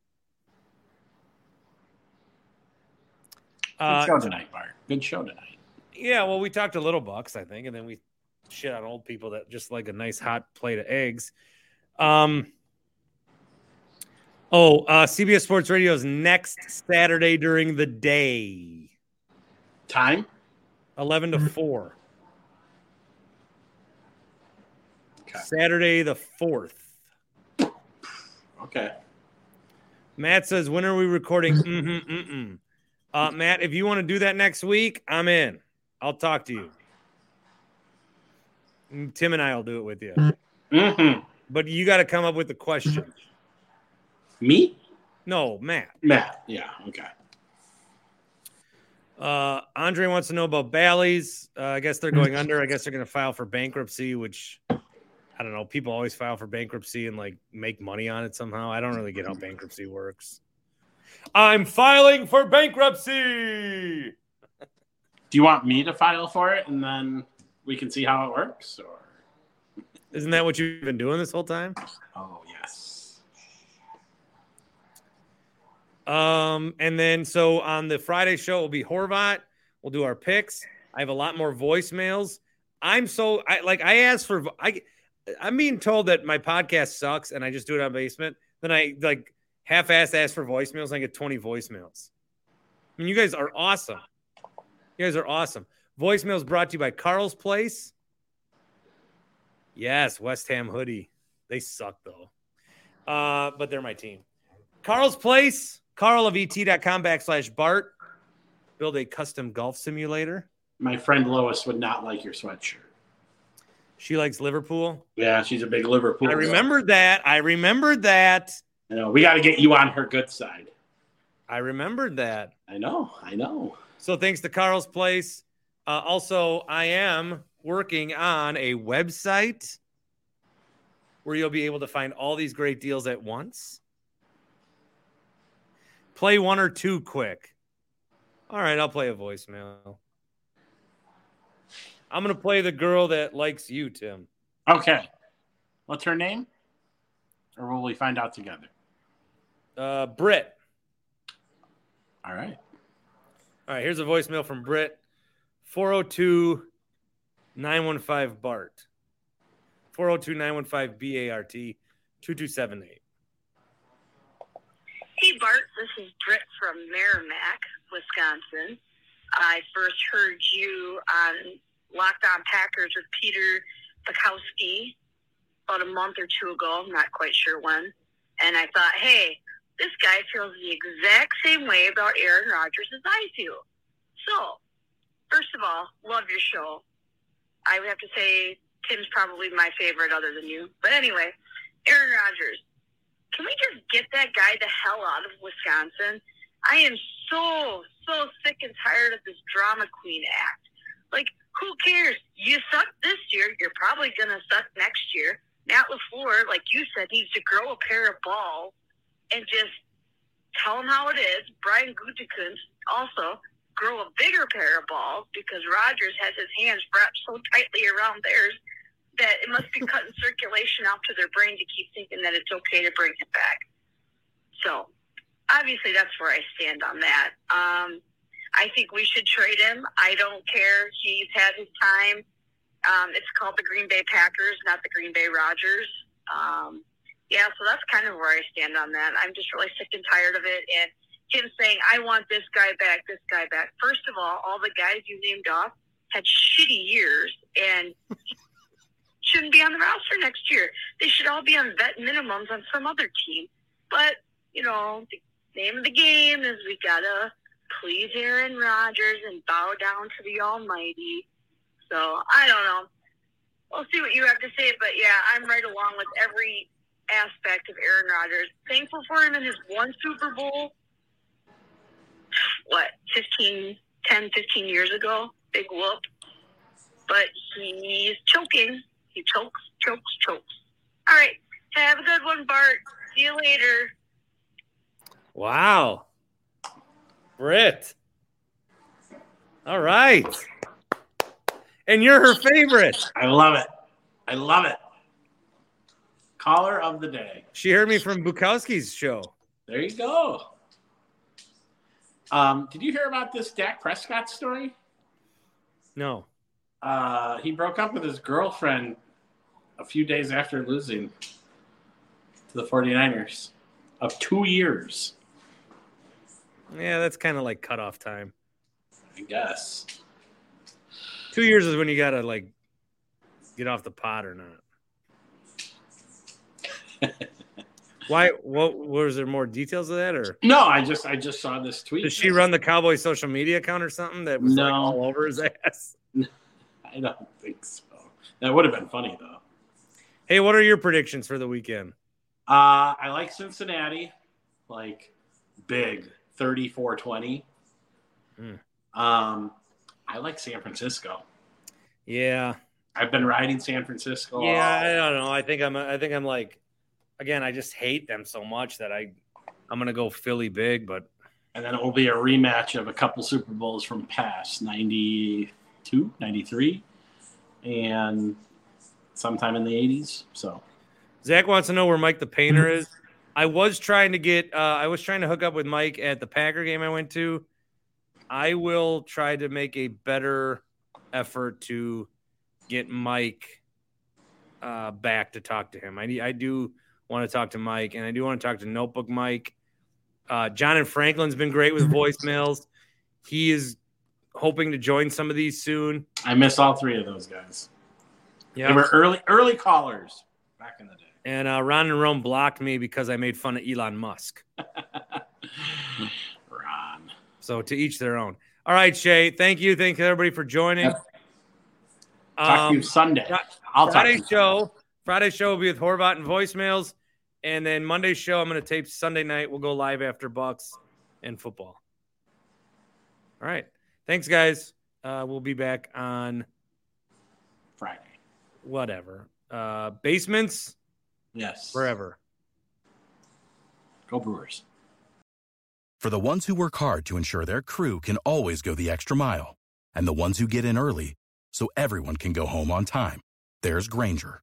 Good Uh, show tonight, Bart. Good show tonight. Yeah, well, we talked a little bucks, I think, and then we shit on old people that just like a nice hot plate of eggs. Um. Oh, uh, CBS Sports Radio is next Saturday during the day, Time? eleven to four. Saturday the fourth. Okay. Matt says, "When are we recording?" mm-hmm, mm-mm. Uh, Matt, if you want to do that next week, I'm in. I'll talk to you. Tim and I will do it with you. Mm-hmm. But you got to come up with the question. Me? No, Matt. Matt. Yeah. Okay. Uh, Andre wants to know about Bally's. Uh, I guess they're going under. I guess they're going to file for bankruptcy, which I don't know. People always file for bankruptcy and like make money on it somehow. I don't really get how bankruptcy works. I'm filing for bankruptcy. Do you want me to file for it and then we can see how it works? Or Isn't that what you've been doing this whole time? oh yes. Um, and then so on the Friday show will be Horvat. We'll do our picks. I have a lot more voicemails. I'm so I like I asked for I I'm being told that my podcast sucks and I just do it on basement. Then I like half-ass ask for voicemails and I get 20 voicemails. I mean, you guys are awesome. You guys are awesome. Voicemails brought to you by Carl's Place. Yes, West Ham hoodie. They suck though. Uh, but they're my team. Carl's Place, carlofet.com backslash Bart. Build a custom golf simulator. My friend Lois would not like your sweatshirt. She likes Liverpool. Yeah, she's a big Liverpool. I girl. remembered that. I remembered that. I know. We got to get you on her good side. I remembered that. I know. I know. So thanks to Carl's Place. Uh, also, I am working on a website where you'll be able to find all these great deals at once. Play one or two quick. All right, I'll play a voicemail. I'm going to play the girl that likes you, Tim. Okay. What's her name? Or will we find out together? Uh, Britt. All right. All right, here's a voicemail from Britt 402 915 BART. 402 915 BART 2278. Hey Bart, this is Britt from Merrimac, Wisconsin. I first heard you on Locked On Packers with Peter Bukowski about a month or two ago. I'm not quite sure when. And I thought, hey, this guy feels the exact same way about Aaron Rodgers as I do. So, first of all, love your show. I would have to say Tim's probably my favorite other than you. But anyway, Aaron Rodgers. Can we just get that guy the hell out of Wisconsin? I am so, so sick and tired of this drama queen act. Like, who cares? You suck this year. You're probably going to suck next year. Matt LaFleur, like you said, needs to grow a pair of balls and just tell him how it is. Brian Gutekunst also grow a bigger pair of balls because Rodgers has his hands wrapped so tightly around theirs that it must be cutting circulation out to their brain to keep thinking that it's okay to bring him back. So obviously that's where I stand on that. Um, I think we should trade him. I don't care. He's had his time. Um, it's called the Green Bay Packers, not the Green Bay Rodgers. Um, yeah, so that's kind of where I stand on that. I'm just really sick and tired of it. And him saying, I want this guy back, this guy back. First of all, all the guys you named off had shitty years and *laughs* shouldn't be on the roster next year. They should all be on vet minimums on some other team. But, you know, the name of the game is we got to please Aaron Rodgers and bow down to the Almighty. So I don't know. We'll see what you have to say. But yeah, I'm right along with every aspect of Aaron Rodgers. Thankful for him in his one Super Bowl. What, 15, 10, 15 years ago? Big whoop. But he's choking. He chokes, chokes, chokes. All right. Have a good one, Bart. See you later. Wow. Britt. All right. And you're her favorite. I love it. I love it. Caller of the day. She heard me from Bukowski's show. There you go. Um, did you hear about this Dak Prescott story? No. Uh, he broke up with his girlfriend a few days after losing to the 49ers of two years. Yeah, that's kind of like cutoff time. I guess. Two years is when you gotta like get off the pot or not. *laughs* Why? What was there more details of that, or No, I just I just saw this tweet. does she run the Cowboy social media account or something that was like No. all over his ass? *laughs* I don't think so. That would have been funny though. Hey, what are your predictions for the weekend? Uh, I like Cincinnati, like big 34 20. Hmm. Um, I like San Francisco. Yeah, I've been riding San Francisco. yeah. I don't know. I think I'm. I think I'm like, again. I just hate them so much that I, I'm gonna go Philly big, but And then it will be a rematch of a couple Super Bowls from past 92, 93, and sometime in the 80s. So, Zach wants to know where Mike the Painter is. I was trying to get. Uh, I was trying to hook up with Mike at the Packer game I went to. I will try to make a better effort to get Mike uh, back to talk to him. I need- I do want to talk to Mike, and I do want to talk to Notebook Mike. Uh, John and Franklin's been great with *laughs* voicemails. He is hoping to join some of these soon. I miss all three of those guys. Yeah. They were early early callers back in the day. And uh, Ron and Rome blocked me because I made fun of Elon Musk. *laughs* Ron. So to each their own. All right, Shea. Thank you. Thank you everybody for joining. Talk to you Um, Sunday. I'll talk to Friday you show. Friday show will be with Horvat and voicemails, and then Monday show I'm going to tape Sunday night. We'll go live after Bucks and football. All right. Thanks, guys. Uh, we'll be back on Friday. whatever. Uh, basements Yes. forever. Go Brewers. For the ones who work hard to ensure their crew can always go the extra mile, and the ones who get in early so everyone can go home on time, there's Grainger,